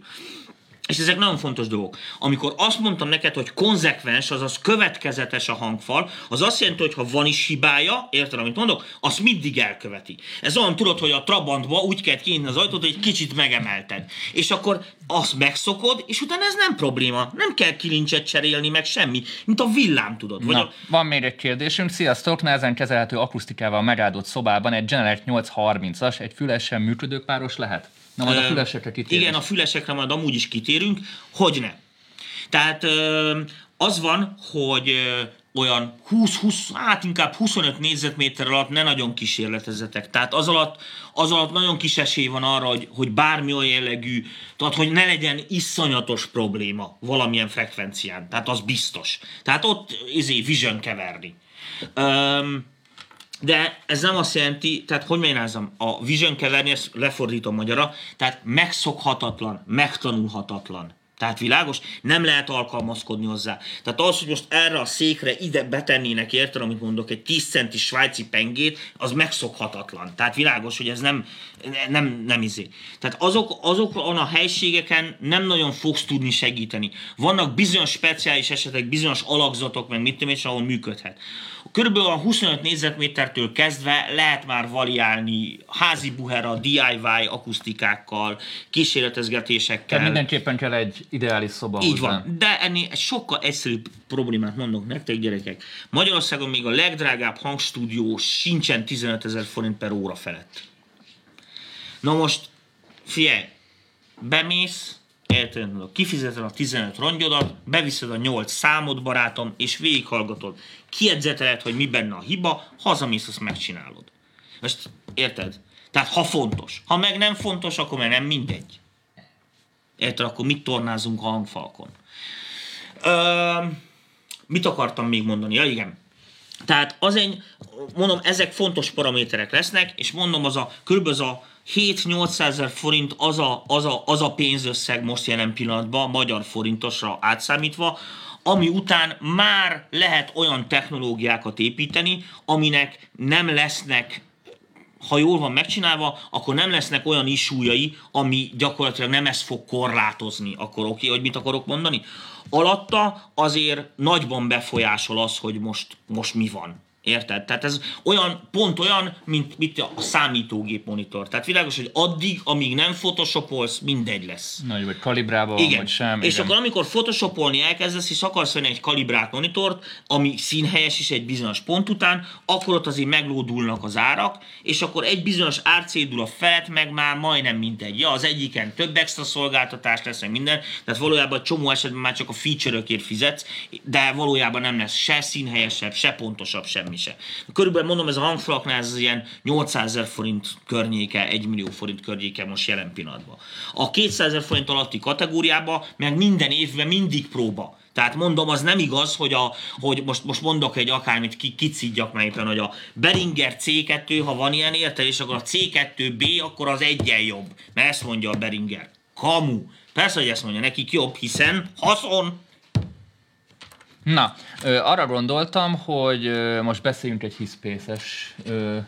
[SPEAKER 2] És ezek nagyon fontos dolgok. Amikor azt mondtam neked, hogy konzekvens, azaz következetes a hangfal, az azt jelenti, hogy ha van is hibája, érted, amit mondok, azt mindig elköveti. Ez olyan, tudod, hogy a Trabantba úgy kell kinyitni az ajtót, hogy egy kicsit megemelted. És akkor azt megszokod, és utána ez nem probléma. Nem kell kilincset cserélni, meg semmi. Mint a villám, tudod. Vagy
[SPEAKER 1] Na,
[SPEAKER 2] a,
[SPEAKER 1] van még egy kérdésünk. Sziasztok! Nehezen kezelhető akusztikával megáldott szobában egy Genelec 830-as, egy fülesen működő páros lehet? Na, majd a fülesekre kitérünk.
[SPEAKER 2] Igen, a fülesekre majd amúgy is kitérünk, hogy ne. Tehát az van, hogy olyan 20-20, hát inkább 25 négyzetméter alatt ne nagyon kísérletezzetek. Tehát az alatt, az alatt nagyon kis esély van arra, hogy, hogy bármi olyan jellegű, tehát hogy ne legyen iszonyatos probléma valamilyen frekvencián. Tehát az biztos. Tehát ott izé vision keverni. Öm, de ez nem azt jelenti, tehát hogy magyarázom, a vision keverni, ezt lefordítom magyarra, tehát megszokhatatlan, megtanulhatatlan. Tehát világos, nem lehet alkalmazkodni hozzá. Tehát az, hogy most erre a székre ide betennének, érted, amit mondok, egy 10 centi svájci pengét, az megszokhatatlan. Tehát világos, hogy ez nem, nem, nem izé. Tehát azok, azokon a helységeken nem nagyon fogsz tudni segíteni. Vannak bizonyos speciális esetek, bizonyos alakzatok, meg mit tudom, és ahol működhet. Körülbelül a 25 négyzetmétertől kezdve lehet már variálni házi buhera, DIY akusztikákkal, kísérletezgetésekkel.
[SPEAKER 1] Tehát mindenképpen kell egy ideális szoba
[SPEAKER 2] Így
[SPEAKER 1] hozzá.
[SPEAKER 2] van. De ennél egy sokkal egyszerűbb problémát mondok nektek, gyerekek. Magyarországon még a legdrágább hangstúdió sincsen 15 ezer forint per óra felett. Na most, figyelj, bemész, mondok, kifizeted a 15 rongyodat, beviszed a 8 számot, barátom, és végighallgatod. Kiedzeteled, hogy mi benne a hiba, hazamész, azt megcsinálod. Most érted? Tehát ha fontos. Ha meg nem fontos, akkor meg nem mindegy. Érted, akkor mit tornázunk a hangfalkon? Ö, mit akartam még mondani? Ja, igen. Tehát az egy, mondom, ezek fontos paraméterek lesznek, és mondom, az a kb. az a 7-800 ezer forint az a, az, a, az a pénzösszeg most jelen pillanatban, magyar forintosra átszámítva, ami után már lehet olyan technológiákat építeni, aminek nem lesznek ha jól van megcsinálva, akkor nem lesznek olyan isújai, ami gyakorlatilag nem ezt fog korlátozni, akkor oké, okay, hogy mit akarok mondani? Alatta azért nagyban befolyásol az, hogy most, most mi van. Érted? Tehát ez olyan, pont olyan, mint, mint a számítógép monitor. Tehát világos, hogy addig, amíg nem photoshopolsz, mindegy lesz.
[SPEAKER 1] Nagy, vagy kalibrában van,
[SPEAKER 2] Igen.
[SPEAKER 1] vagy sem.
[SPEAKER 2] és
[SPEAKER 1] igen.
[SPEAKER 2] akkor amikor photoshopolni elkezdesz, és akarsz venni egy kalibrált monitort, ami színhelyes is egy bizonyos pont után, akkor ott azért meglódulnak az árak, és akkor egy bizonyos árcédula felett meg már majdnem mindegy. Ja, az egyiken több extra szolgáltatás lesz, meg minden, tehát valójában csomó esetben már csak a feature-ökért fizetsz, de valójában nem lesz se színhelyesebb, se pontosabb, semmi se. Körülbelül mondom, ez a hangfalaknál ez ilyen 800 ezer forint környéke, 1 millió forint környéke most jelen pillanatban. A 200 ezer forint alatti kategóriába meg minden évben mindig próba. Tehát mondom, az nem igaz, hogy, a, hogy most, most mondok egy akármit, ki, kicígyak már éppen, hogy a Beringer C2, ha van ilyen érte, és akkor a C2B, akkor az egyen jobb. Mert ezt mondja a Beringer. Kamu. Persze, hogy ezt mondja, nekik jobb, hiszen haszon.
[SPEAKER 1] Na, ö, arra gondoltam, hogy ö, most beszéljünk egy hiszpészes ö,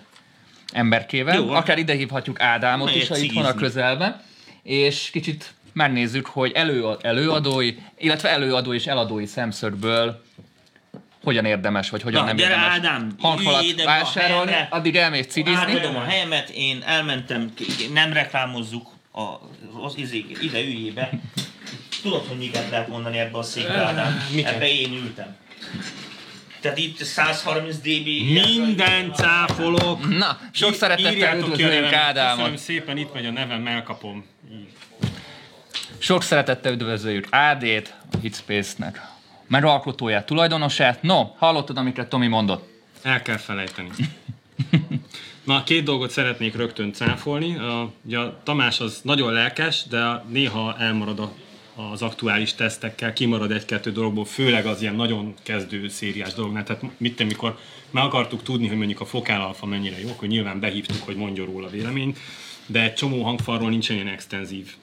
[SPEAKER 1] emberkével.
[SPEAKER 2] Jó.
[SPEAKER 1] Akár ide hívhatjuk Ádámot
[SPEAKER 2] Melyet
[SPEAKER 1] is, ha itt van a közelben. És kicsit megnézzük, hogy elő, előadói, illetve előadó és eladói szemszögből hogyan érdemes, vagy hogyan
[SPEAKER 2] Na,
[SPEAKER 1] nem
[SPEAKER 2] gyere,
[SPEAKER 1] érdemes
[SPEAKER 2] Ádám,
[SPEAKER 1] hangfalat vásárolni,
[SPEAKER 2] helyemre.
[SPEAKER 1] addig elmész cigizni.
[SPEAKER 2] Átadom a helyemet, én elmentem, nem reklámozzuk, a, az, izé, ide üljél be. Tudod, hogy miket lehet mondani ebbe a Ádám?
[SPEAKER 3] miket?
[SPEAKER 2] Ebbe én ültem. Tehát itt 130 dB...
[SPEAKER 3] Minden cáfolok.
[SPEAKER 1] Na, sok szeretettel
[SPEAKER 3] nevemet.
[SPEAKER 1] Ádámot.
[SPEAKER 3] Köszönöm szépen, itt megy a nevem, elkapom.
[SPEAKER 1] Sok szeretettel üdvözöljük Ádét, a Hitspace-nek megalkotóját, tulajdonosát. No, hallottad, amiket Tomi mondott?
[SPEAKER 3] El kell felejteni. Na, két dolgot szeretnék rögtön cáfolni. A, ugye a Tamás az nagyon lelkes, de néha elmarad a, az aktuális tesztekkel, kimarad egy-kettő dologból, főleg az ilyen nagyon kezdő szériás dolognál. Tehát mit tudom, mikor meg akartuk tudni, hogy mondjuk a fokálalfa mennyire jó, akkor nyilván behívtuk, hogy mondjon róla véleményt, de egy csomó hangfalról nincsen ilyen extenzív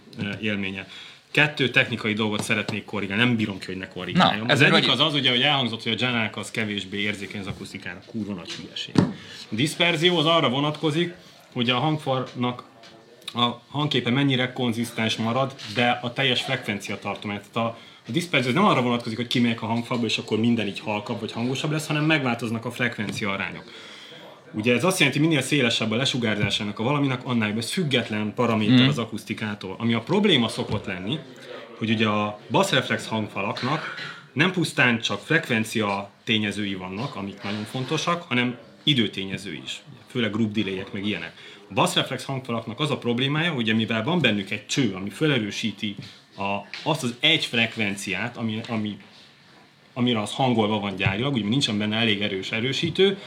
[SPEAKER 3] élménye. Kettő technikai dolgot szeretnék korrigálni, nem bírom ki, hogy ne korrigáljam.
[SPEAKER 1] Na,
[SPEAKER 3] az egyik az az, ugye, hogy elhangzott, hogy a Janák az kevésbé érzékeny az akusztikára. Kurva nagy hülyeség. A diszperzió az arra vonatkozik, hogy a hangfarnak a hangképe mennyire konzisztens marad, de a teljes frekvencia tartomány. Tehát a, a diszperzió az nem arra vonatkozik, hogy kimegyek a hangfalba, és akkor minden így halkabb vagy hangosabb lesz, hanem megváltoznak a frekvencia arányok. Ugye ez azt jelenti, minél szélesebb a lesugárzásának a valaminek, annál jobb. Ez független paraméter az akusztikától. Ami a probléma szokott lenni, hogy ugye a basszreflex hangfalaknak nem pusztán csak frekvencia tényezői vannak, amik nagyon fontosak, hanem időtényező is. Főleg group delay meg ilyenek. A basszreflex hangfalaknak az a problémája, hogy mivel van bennük egy cső, ami felerősíti a, azt az egy frekvenciát, ami, ami amire az hangolva van gyárilag, úgyhogy nincsen benne elég erős erősítő,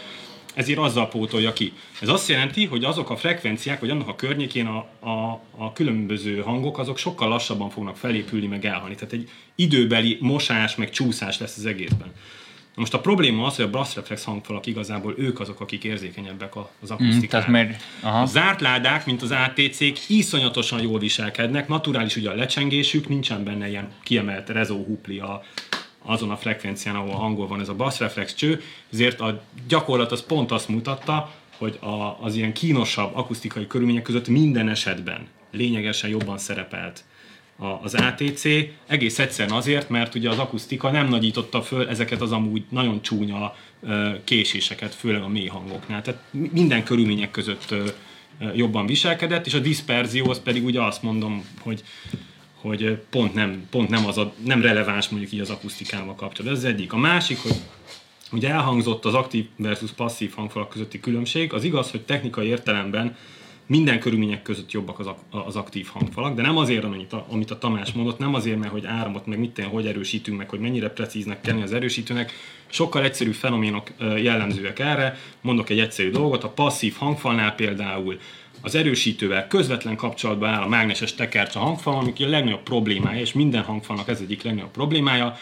[SPEAKER 3] ezért azzal pótolja ki. Ez azt jelenti, hogy azok a frekvenciák, vagy annak a környékén a, a, a különböző hangok, azok sokkal lassabban fognak felépülni, meg elhalni. Tehát egy időbeli mosás, meg csúszás lesz az egészben. Most a probléma az, hogy a basszreflex hangfalak igazából ők azok, akik érzékenyebbek a- az
[SPEAKER 1] Mm,
[SPEAKER 3] akusztikára.
[SPEAKER 1] miért?
[SPEAKER 3] A
[SPEAKER 1] Aha.
[SPEAKER 3] zárt ládák, mint az ATC-k, iszonyatosan jól viselkednek, naturális ugye a lecsengésük, nincsen benne ilyen kiemelt rezóhupli a, azon a frekvencián, ahol hangol van ez a basszreflex cső, ezért a gyakorlat az pont azt mutatta, hogy a, az ilyen kínosabb akusztikai körülmények között minden esetben lényegesen jobban szerepelt a, az ATC, egész egyszerűen azért, mert ugye az akusztika nem nagyította föl ezeket az amúgy nagyon csúnya késéseket, főleg a mély hangoknál. Tehát mi- minden körülmények között jobban viselkedett, és a diszperzió az pedig ugye azt mondom, hogy hogy pont nem, pont nem, az a, nem releváns mondjuk így az akusztikával kapcsolatban. Ez az egyik. A másik, hogy ugye elhangzott az aktív versus passzív hangfalak közötti különbség. Az igaz, hogy technikai értelemben minden körülmények között jobbak az, az aktív hangfalak, de nem azért, amit a, amit a Tamás mondott, nem azért, mert hogy áramot, meg mit hogy erősítünk, meg hogy mennyire precíznek kell az erősítőnek, sokkal egyszerűbb fenoménok jellemzőek erre. Mondok egy egyszerű dolgot, a passzív hangfalnál például az erősítővel közvetlen kapcsolatban áll a mágneses tekercs a hangfalon, ami a legnagyobb problémája, és minden hangfalnak ez egyik legnagyobb problémája,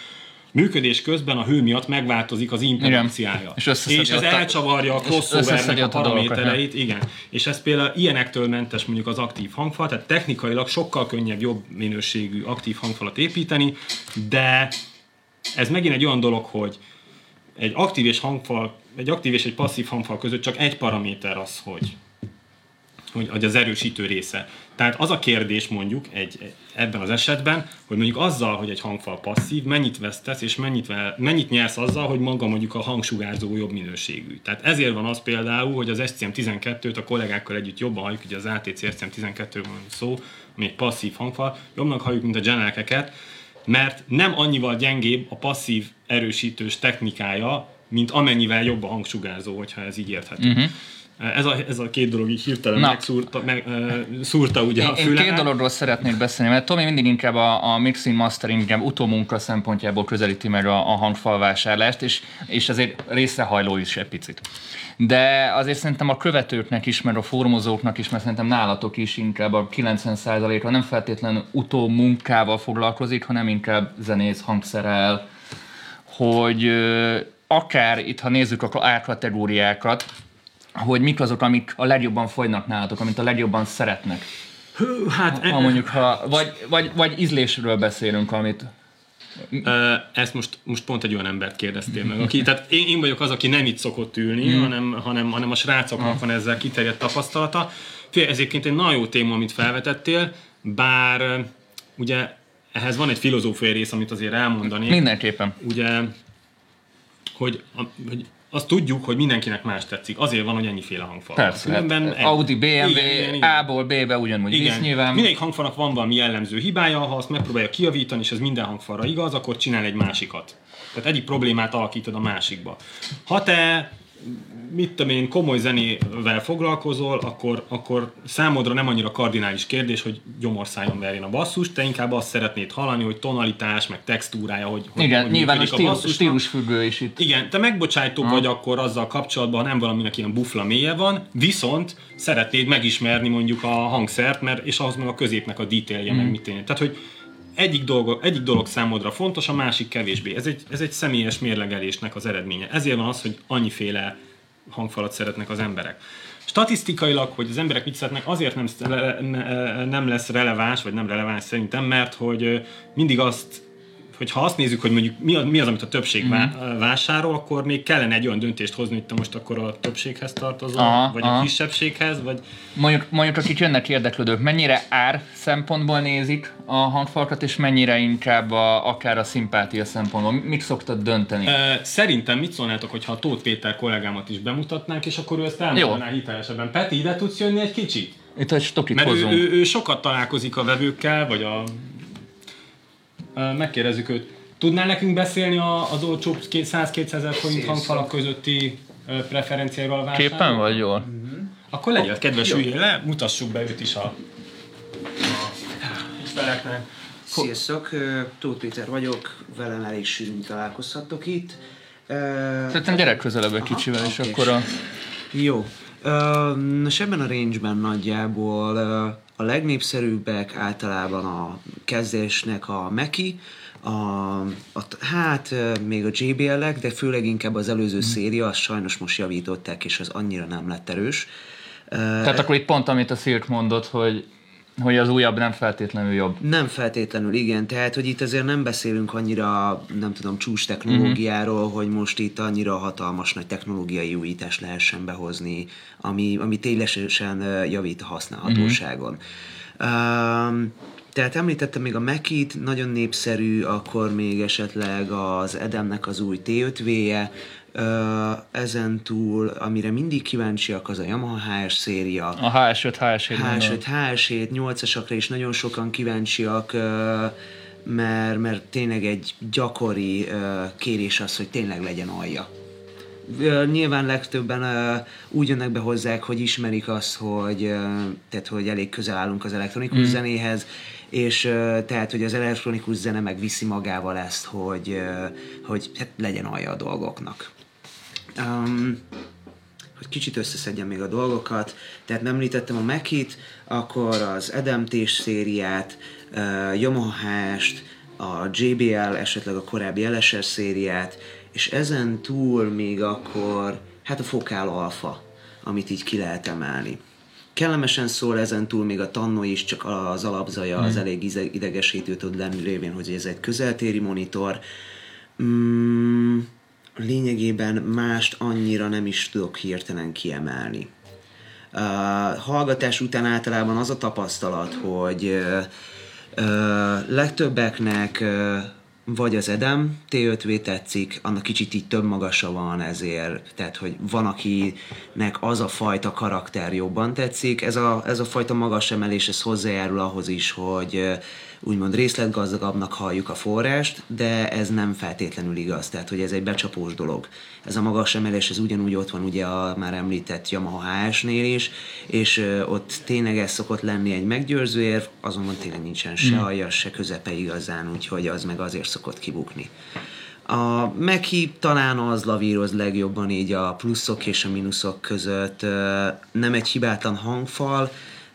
[SPEAKER 3] működés közben a hő miatt megváltozik az impedanciája.
[SPEAKER 1] És
[SPEAKER 3] és ez
[SPEAKER 1] a-
[SPEAKER 3] elcsavarja a crossovernek a
[SPEAKER 1] ott a
[SPEAKER 3] paramétereit, igen. És ez például ilyenektől mentes mondjuk az aktív hangfal, tehát technikailag sokkal könnyebb, jobb minőségű aktív hangfalat építeni, de ez megint egy olyan dolog, hogy egy aktív és hangfal, egy aktív és egy passzív hangfal között csak egy paraméter az, hogy hogy, hogy az erősítő része. Tehát az a kérdés mondjuk egy, ebben az esetben, hogy mondjuk azzal, hogy egy hangfal passzív, mennyit vesztesz, és mennyit, mennyit nyersz azzal, hogy maga mondjuk a hangsugárzó jobb minőségű. Tehát ezért van az például, hogy az SCM12-t a kollégákkal együtt jobban halljuk, ugye az ATC SCM12 van szó, ami egy passzív hangfal, jobbnak halljuk, mint a genelkeket, mert nem annyival gyengébb a passzív erősítős technikája, mint amennyivel jobb a hangsugárzó, hogyha ez így érthető. Uh-huh. Ez, a, ez a két dolog így hirtelen
[SPEAKER 1] Na.
[SPEAKER 3] megszúrta, meg, uh, szúrta ugye a
[SPEAKER 1] Én, én
[SPEAKER 3] fülemet.
[SPEAKER 1] két dologról szeretnék beszélni, mert Tomi mindig inkább a, a mixing mastering inkább utómunka szempontjából közelíti meg a, a hangfalvásárlást, és, és azért részrehajló is egy picit. De azért szerintem a követőknek is, meg a formozóknak is, mert szerintem nálatok is inkább a 90%-a nem feltétlenül utómunkával foglalkozik, hanem inkább zenész, hangszerel, hogy akár itt, ha nézzük a árkategóriákat, hogy mik azok, amik a legjobban folynak nálatok, amit a legjobban szeretnek.
[SPEAKER 3] Hű, hát
[SPEAKER 1] Ha mondjuk, ha, vagy, vagy, vagy ízlésről beszélünk, amit...
[SPEAKER 3] Ezt most, most pont egy olyan embert kérdeztél meg, aki, tehát én, én vagyok az, aki nem itt szokott ülni,
[SPEAKER 1] Hmm.
[SPEAKER 3] hanem, hanem, hanem a srácoknak van ezzel kiterjedt tapasztalata. Figyelj, ez egyébként egy nagyon jó téma, amit felvetettél, bár ugye ehhez van egy filozófiai rész, amit azért elmondani.
[SPEAKER 1] Mindenképpen.
[SPEAKER 3] Ugye, hogy, a, hogy azt tudjuk, hogy mindenkinek más tetszik. Azért van, hogy ennyiféle hangfal.
[SPEAKER 1] Persze, hát
[SPEAKER 3] Különben egy-
[SPEAKER 1] Audi, BMW,
[SPEAKER 3] Igen, igen, igen.
[SPEAKER 1] A-ból B-be ugyanúgy visz
[SPEAKER 3] Igen.
[SPEAKER 1] nyilván.
[SPEAKER 3] Mindegyik hangfalnak van valami jellemző hibája, ha azt megpróbálja kijavítani, és ez minden hangfalra igaz, akkor csinál egy másikat. Tehát egyik problémát alakítod a másikba. Ha te mit tudom én, komoly zenével foglalkozol, akkor, akkor számodra nem annyira kardinális kérdés, hogy gyomorszájon verjen a basszus, te inkább azt szeretnéd hallani, hogy tonalitás, meg textúrája, hogy, hogy
[SPEAKER 1] Igen,
[SPEAKER 3] hogy
[SPEAKER 1] nyilván a stílus,
[SPEAKER 3] basszusnak.
[SPEAKER 1] stílusfüggő is itt.
[SPEAKER 3] Igen, te megbocsájtóbb vagy akkor azzal kapcsolatban, ha nem valaminek ilyen bufla mélye van, viszont szeretnéd megismerni mondjuk a hangszert, mert, és ahhoz meg a középnek a detailje,
[SPEAKER 1] Mm.
[SPEAKER 3] meg mit tényleg. Tehát, hogy egyik dolog, egyik dolog számodra fontos, a másik kevésbé. Ez egy, ez egy személyes mérlegelésnek az eredménye. Ezért van az, hogy annyiféle hangfalat szeretnek az emberek. Statisztikailag, hogy az emberek mit szeretnek, azért nem, nem lesz releváns, vagy nem releváns szerintem, mert hogy mindig azt hogy ha azt nézzük, hogy mondjuk mi az, mi az amit a többség mm. vásárol, akkor még kellene egy olyan döntést hozni, hogy te most akkor a többséghez tartozol,
[SPEAKER 1] Aha,
[SPEAKER 3] vagy
[SPEAKER 1] aha.
[SPEAKER 3] a kisebbséghez, vagy
[SPEAKER 1] Mondjuk, mondjuk akik jönnek érdeklődők, mennyire ár szempontból nézik a hangfalkat, és mennyire inkább a, akár a szimpátia szempontból. Mit szoktad dönteni?
[SPEAKER 3] Ö, Szerintem mit szólnátok, hogyha a Tóth Péter kollégámat is bemutatnánk, és akkor ő ezt elmondaná hitelesebben. Peti, ide tudsz jönni egy kicsit?
[SPEAKER 1] Itt egy stokit
[SPEAKER 3] Mert ő, ő, ő sokat találkozik a vevőkkel, vagy a... Megkérdezzük őt. Tudnál nekünk beszélni a- az olcsó 100-200 ezer forint hangfalak közötti preferenciáról a?
[SPEAKER 1] Képen vagy jól?
[SPEAKER 3] Akkor legyen kedves, üljél le, mutassuk be őt is a, ügyfeleknek.
[SPEAKER 4] Sziasztok, Tóth Péter vagyok, velem elég sűrűn találkozhattok itt.
[SPEAKER 1] Szerintem gyerek közelebb egy kicsivel, és
[SPEAKER 4] oké.
[SPEAKER 1] akkor a...
[SPEAKER 4] Jó. Nos, ebben a range-ben nagyjából a legnépszerűbbek általában a kezdésnek a Meki, a, a, hát még a JBL-ek, de főleg inkább az előző széria, azt sajnos most javították, és az annyira nem lett erős.
[SPEAKER 1] Tehát akkor itt pont, amit a Szirk mondott, hogy, hogy az újabb nem feltétlenül jobb.
[SPEAKER 4] Nem feltétlenül, igen. Tehát, hogy itt azért nem beszélünk annyira, nem tudom, csúcs technológiáról, uh-huh. hogy most itt annyira hatalmas nagy technológiai újítást lehessen behozni, ami, ami ténylegesen javít a használhatóságon. Uh-huh. Um, tehát említettem még a Mekit, nagyon népszerű, akkor még esetleg az Edemnek az új T5V-je, Ö, ezen túl, amire mindig kíváncsiak, az a Yamaha HS széria.
[SPEAKER 1] A HS5, HS7.
[SPEAKER 4] HS5, HS7, 8-asakra is nagyon sokan kíváncsiak, mert, mert tényleg egy gyakori ö, kérés az, hogy tényleg legyen alja. Nyilván legtöbben ö, úgy jönnek be hozzák, hogy ismerik azt, hogy, tehát, hogy elég közel állunk az elektronikus mm. zenéhez, és tehát, hogy az elektronikus zene meg viszi magával ezt, hogy, hogy hát legyen alja a dolgoknak. Um, hogy kicsit összeszedjem még a dolgokat, tehát említettem a Mekit, akkor az Edemtés szériát, uh, Yamaha HS-t, a JBL, esetleg a korábbi LSR szériát, és ezen túl még akkor, hát a Fokál Alpha, amit így ki lehet emelni. Kellemesen szól ezen túl még a Tanno is, csak az alapzaja az elég ize- idegesítő tud lenni révén, hogy ez egy közeltéri monitor. Mm, lényegében mást annyira nem is tudok hirtelen kiemelni. Uh, hallgatás után általában az a tapasztalat, hogy uh, uh, legtöbbeknek uh, vagy az Edem T5V tetszik, annak kicsit így több magasa van ezért, tehát hogy van akinek az a fajta karakter jobban tetszik, ez a, ez a fajta magas emelés, ez hozzájárul ahhoz is, hogy uh, úgymond részletgazdagabbnak halljuk a forrást, de ez nem feltétlenül igaz, tehát hogy ez egy becsapós dolog. Ez a magas emelés, ez ugyanúgy ott van ugye a már említett Yamaha HS-nél is, és ott tényleg ez szokott lenni egy meggyőző érv, azonban tényleg nincsen se alja, se közepe igazán, úgyhogy az meg azért szokott kibukni. A Meki talán az lavíroz legjobban így a pluszok és a mínuszok között. Nem egy hibátlan hangfal,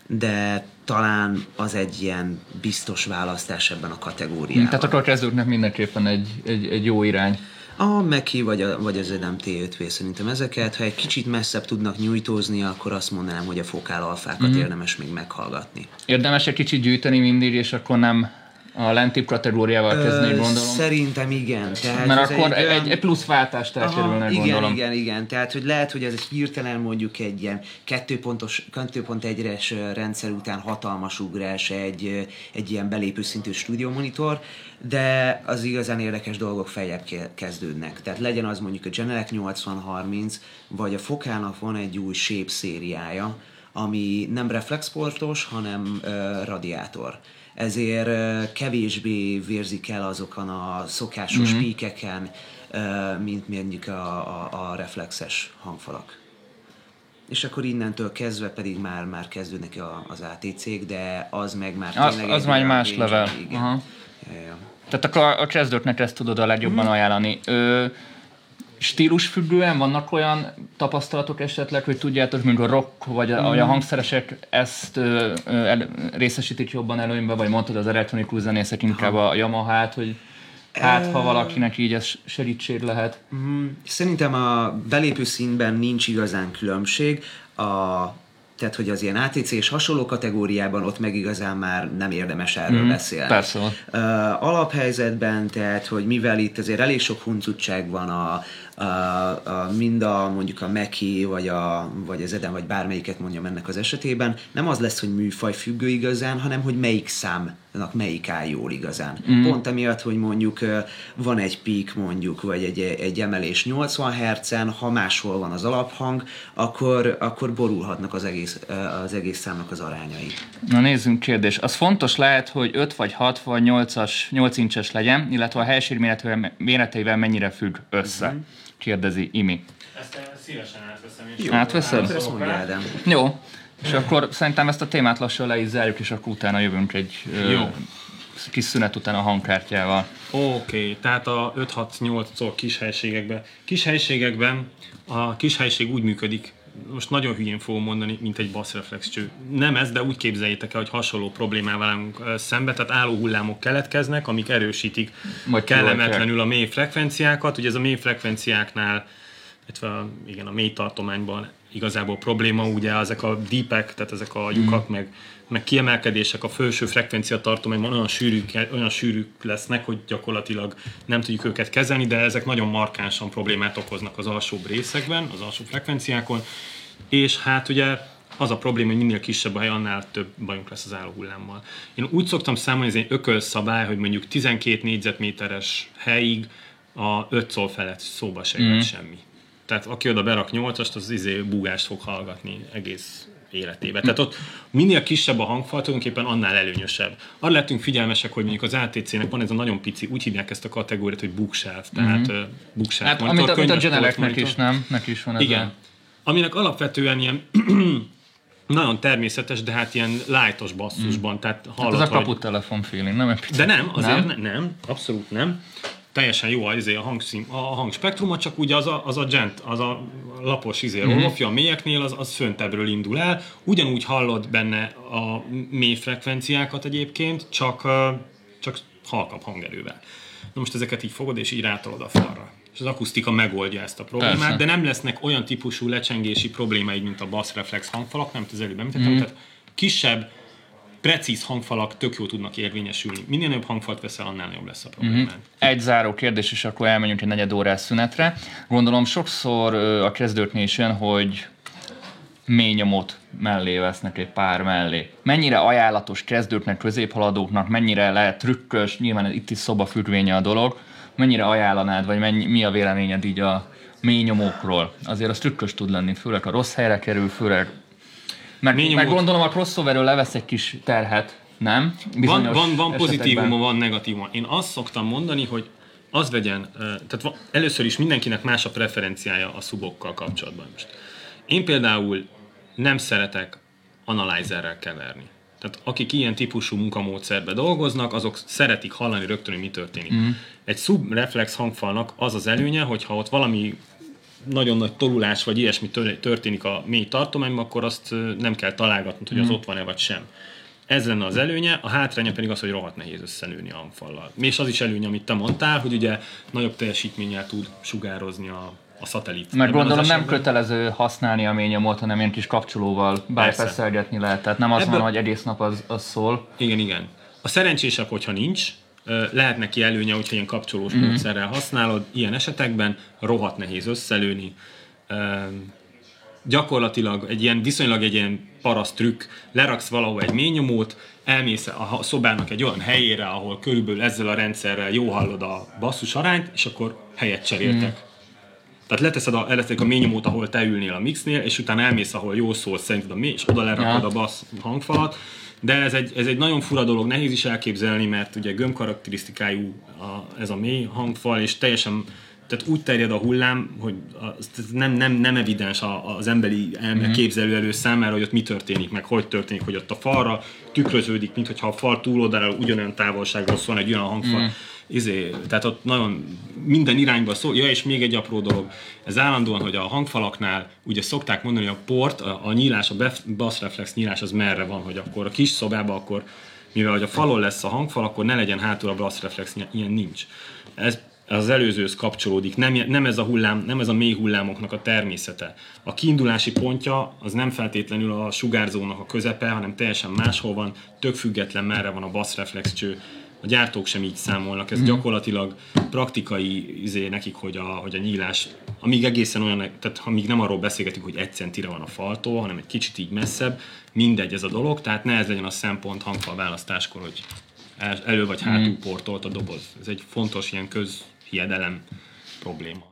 [SPEAKER 4] de talán az egy ilyen biztos választás ebben a kategóriában.
[SPEAKER 1] Tehát akkor a kezdőknek mindenképpen egy, egy, egy jó irány.
[SPEAKER 4] A Meki vagy, a, vagy az Edem T5V szerintem ezeket, ha egy kicsit messzebb tudnak nyújtózni, akkor azt mondanám, hogy a fokál alfákat mm. érdemes még meghallgatni.
[SPEAKER 1] Érdemes egy kicsit gyűjteni mindig, és akkor nem a lentibb kategóriával kezdeni, gondolom.
[SPEAKER 4] Szerintem igen. Tehát
[SPEAKER 1] Mert akkor egy,
[SPEAKER 4] olyan-
[SPEAKER 1] egy, plusz váltást elkerülnek,
[SPEAKER 4] igen,
[SPEAKER 1] gondolom.
[SPEAKER 4] igen, igen. Tehát, hogy lehet, hogy ez egy hirtelen mondjuk egy ilyen 2.1-es 2.1-es rendszer után hatalmas ugrás egy, egy ilyen belépő szintű stúdiómonitor, de az igazán érdekes dolgok feljebb ke- kezdődnek. Tehát legyen az mondjuk a Genelec 8030, vagy a Fokának van egy új Shape szériája, ami nem reflexportos, hanem ö, radiátor ezért kevésbé vérzik el azokon a szokásos mm-hmm. píkeken, mint mondjuk a, a, a reflexes hangfalak. És akkor innentől kezdve pedig már, már kezdődnek a, az ATC-k, de az meg már
[SPEAKER 1] Az-
[SPEAKER 4] tényleg
[SPEAKER 1] az
[SPEAKER 4] egy
[SPEAKER 1] már
[SPEAKER 4] olyan
[SPEAKER 1] más level.
[SPEAKER 4] Igen.
[SPEAKER 1] Aha.
[SPEAKER 4] Ja, ja.
[SPEAKER 1] Tehát akkor a, a kezdőknek ezt tudod a legjobban
[SPEAKER 4] Mhm.
[SPEAKER 1] ajánlani. Ö, stílusfüggően vannak olyan tapasztalatok esetleg, hogy tudjátok, mint a rock vagy a,
[SPEAKER 4] Mhm.
[SPEAKER 1] vagy a hangszeresek ezt ö, ö, el, részesítik jobban előnybe, vagy mondtad az elektronikus zenészek inkább a Yamaha-t, hogy hát ha valakinek így ez segítség lehet.
[SPEAKER 4] Mm, Szerintem a belépő színben nincs igazán különbség. A, tehát, hogy az ilyen ATC és hasonló kategóriában ott meg igazán már nem érdemes erről mm, beszélni.
[SPEAKER 1] persze.
[SPEAKER 4] Uh, alaphelyzetben, tehát, hogy mivel itt azért elég sok huncutság van a, a, a, mind a mondjuk a Meki, vagy, a, vagy az Eden, vagy bármelyiket mondjam ennek az esetében, nem az lesz, hogy műfaj függő igazán, hanem hogy melyik számnak melyik áll jól igazán. Mm. Pont emiatt, hogy mondjuk van egy peak mondjuk, vagy egy, egy emelés 80 Hz-en, ha máshol van az alaphang, akkor, akkor borulhatnak az egész, az egész számnak az arányai.
[SPEAKER 1] Na nézzünk kérdés. Az fontos lehet, hogy 5 vagy 6 vagy 8-as, 8 incses legyen, illetve a helység méreteivel, mennyire függ össze?
[SPEAKER 4] Mhm.
[SPEAKER 1] Kérdezi Imi.
[SPEAKER 3] Ezt szívesen átveszem.
[SPEAKER 1] Jó, Átveszed?
[SPEAKER 4] Ezt mondja Ádám.
[SPEAKER 1] Jó, és akkor szerintem ezt a témát lassan le is zárjuk, és akkor utána jövünk egy ö,
[SPEAKER 3] Jó.
[SPEAKER 1] kis szünet után a hangkártyával.
[SPEAKER 3] Oké, okay, tehát a 5-6-8 kis helységekben. Kis helységekben a kis helység úgy működik, most nagyon hülyén fogom mondani, mint egy basszreflex cső. Nem ez, de úgy képzeljétek el, hogy hasonló problémával állunk szembe, tehát álló hullámok keletkeznek, amik erősítik
[SPEAKER 1] Vagy
[SPEAKER 3] kellemetlenül a mély frekvenciákat. Ugye ez a mély frekvenciáknál, illetve a, igen, a mély tartományban igazából probléma, ugye ezek a deepek, tehát ezek a lyukak,
[SPEAKER 1] Mhm.
[SPEAKER 3] meg, meg kiemelkedések a felső frekvencia tartományban olyan sűrűk, olyan sűrűk lesznek, hogy gyakorlatilag nem tudjuk őket kezelni, de ezek nagyon markánsan problémát okoznak az alsóbb részekben, az alsó frekvenciákon, és hát ugye az a probléma, hogy minél kisebb hely, annál több bajunk lesz az álló hullámmal. Én úgy szoktam számolni, ez egy ökölszabály, hogy mondjuk 12 négyzetméteres helyig a 5 szól felett szóba se jöhet semmi. Tehát aki oda berak 8-ast, az izé búgást fog hallgatni egész életébe. Tehát ott minél kisebb a hangfal, tulajdonképpen annál előnyösebb. Arra lettünk figyelmesek, hogy mondjuk az ATC-nek van ez a nagyon pici, úgy hívják ezt a kategóriát, hogy bookshelf, tehát mm-hmm. bookshelf
[SPEAKER 1] Hát,
[SPEAKER 3] monitor,
[SPEAKER 1] amit a, mint a
[SPEAKER 3] polc
[SPEAKER 1] is, nem? Neki is van ez
[SPEAKER 3] igen.
[SPEAKER 1] a...
[SPEAKER 3] Aminek alapvetően ilyen nagyon természetes, de hát ilyen lightos basszusban, mm. tehát
[SPEAKER 1] Hát
[SPEAKER 3] hallod,
[SPEAKER 1] ez a
[SPEAKER 3] hogy...
[SPEAKER 1] kaputelefon feeling, nem?
[SPEAKER 3] De nem, azért
[SPEAKER 1] Nem?
[SPEAKER 3] nem, nem abszolút nem. Teljesen jó az, a, hangszín, a hangspektruma, csak ugye az a, az a gent, az a lapos izé,
[SPEAKER 1] Mhm.
[SPEAKER 3] mm-hmm. a mélyeknél, az, az föntebbről indul el. Ugyanúgy hallod benne a mély frekvenciákat egyébként, csak, csak halkabb hangerővel. Na most ezeket így fogod, és így rátolod a falra. És az akusztika megoldja ezt a problémát,
[SPEAKER 1] Persze.
[SPEAKER 3] de nem lesznek olyan típusú lecsengési problémáid, mint a bassreflex hangfalak, nem az előbb említettem, mm. tehát kisebb, precíz hangfalak tök jó tudnak érvényesülni. Minél nagyobb hangfalt veszel, annál jobb lesz a problémád.
[SPEAKER 1] Mhm. Egy záró kérdés, és akkor elmenjünk egy negyed órás szünetre. Gondolom sokszor a kezdőknél is jön, hogy mély nyomot mellé vesznek egy pár mellé. Mennyire ajánlatos kezdőknek, középhaladóknak, mennyire lehet trükkös, nyilván itt is szobafüggvénye a dolog, mennyire ajánlanád, vagy mennyi, mi a véleményed így a mély nyomókról? Azért az trükkös tud lenni, főleg a rossz helyre kerül, főleg meg,
[SPEAKER 3] Mély
[SPEAKER 1] meg gondolom a crossoverről levesz egy kis terhet, nem?
[SPEAKER 3] Van,
[SPEAKER 1] Bizonyos
[SPEAKER 3] van, van pozitívuma, van negatívuma. Én azt szoktam mondani, hogy az vegyen, tehát először is mindenkinek más a preferenciája a szubokkal kapcsolatban. Most. Én például nem szeretek analyzerrel keverni. Tehát akik ilyen típusú munkamódszerbe dolgoznak, azok szeretik hallani rögtön, hogy mi történik. Mm. Egy subreflex hangfalnak az az előnye, hogy ha ott valami nagyon nagy tolulás vagy ilyesmi tör- történik a mély tartományban, akkor azt nem kell találgatnod, hogy az ott van-e vagy sem. Ez lenne az előnye, a hátránya pedig az, hogy rohadt nehéz összenőni a hangfallal. És az is előnye, amit te mondtál, hogy ugye nagyobb teljesítménnyel tud sugározni a, a szatellit.
[SPEAKER 1] Mert
[SPEAKER 3] az
[SPEAKER 1] gondolom nem kötelező használni a mély nyomot, hanem ilyen kis kapcsolóval bypasszelgetni lehet. Tehát nem azt
[SPEAKER 3] Ebből-
[SPEAKER 1] mondom, hogy egész nap az, az szól.
[SPEAKER 3] Igen, igen. A szerencsésebb, hogyha nincs, lehet neki előnye, hogyha ilyen kapcsolós mm. módszerrel használod, ilyen esetekben rohadt nehéz összelőni. Gyakorlatilag egy ilyen viszonylag egy ilyen paraszt trükk, leraksz valahol egy mélynyomót, elmész a szobának egy olyan helyére, ahol körülbelül ezzel a rendszerrel jó hallod a basszus arányt, és akkor helyet cseréltek. Mm. Tehát leteszed a, leteszed a mélynyomót, ahol te ülnél a mixnél, és utána elmész, ahol jó szól szerinted a mély, és oda lerakod
[SPEAKER 1] Ja.
[SPEAKER 3] a bassz hangfalat. De ez egy, ez egy nagyon fura dolog, nehéz is elképzelni, mert ugye gömb karakterisztikájú a, ez a mély hangfal, és teljesen tehát úgy terjed a hullám, hogy az, nem, nem, nem evidens az emberi elme mm. képzelő számára, hogy ott mi történik, meg hogy történik, hogy ott a falra tükröződik, mint hogyha a fal túloldalára ugyanolyan távolságról szól egy olyan hangfal. Mm. Izé, tehát ott nagyon minden irányba szól. Ja, és még egy apró dolog. Ez állandóan, hogy a hangfalaknál ugye szokták mondani, hogy a port, a, a nyílás, a bassreflex nyílás az merre van, hogy akkor a kis szobában akkor mivel hogy a falon lesz a hangfal, akkor ne legyen hátul a bassreflex, ilyen nincs. Ez az előzőhöz kapcsolódik, nem, nem ez a hullám, nem ez a mély hullámoknak a természete. A kiindulási pontja az nem feltétlenül a sugárzónak a közepe, hanem teljesen máshol van, tök független merre van a bassreflex cső. A gyártók sem így számolnak, ez mm. gyakorlatilag praktikai izé nekik, hogy a, hogy a nyílás, amíg egészen olyan, tehát amíg nem arról beszélgetünk, hogy egy centire van a faltól, hanem egy kicsit így messzebb, mindegy ez a dolog, tehát ne ez legyen a szempont hangfal választáskor, hogy el- elő vagy hátul portolt a doboz. Ez egy fontos ilyen közhiedelem probléma.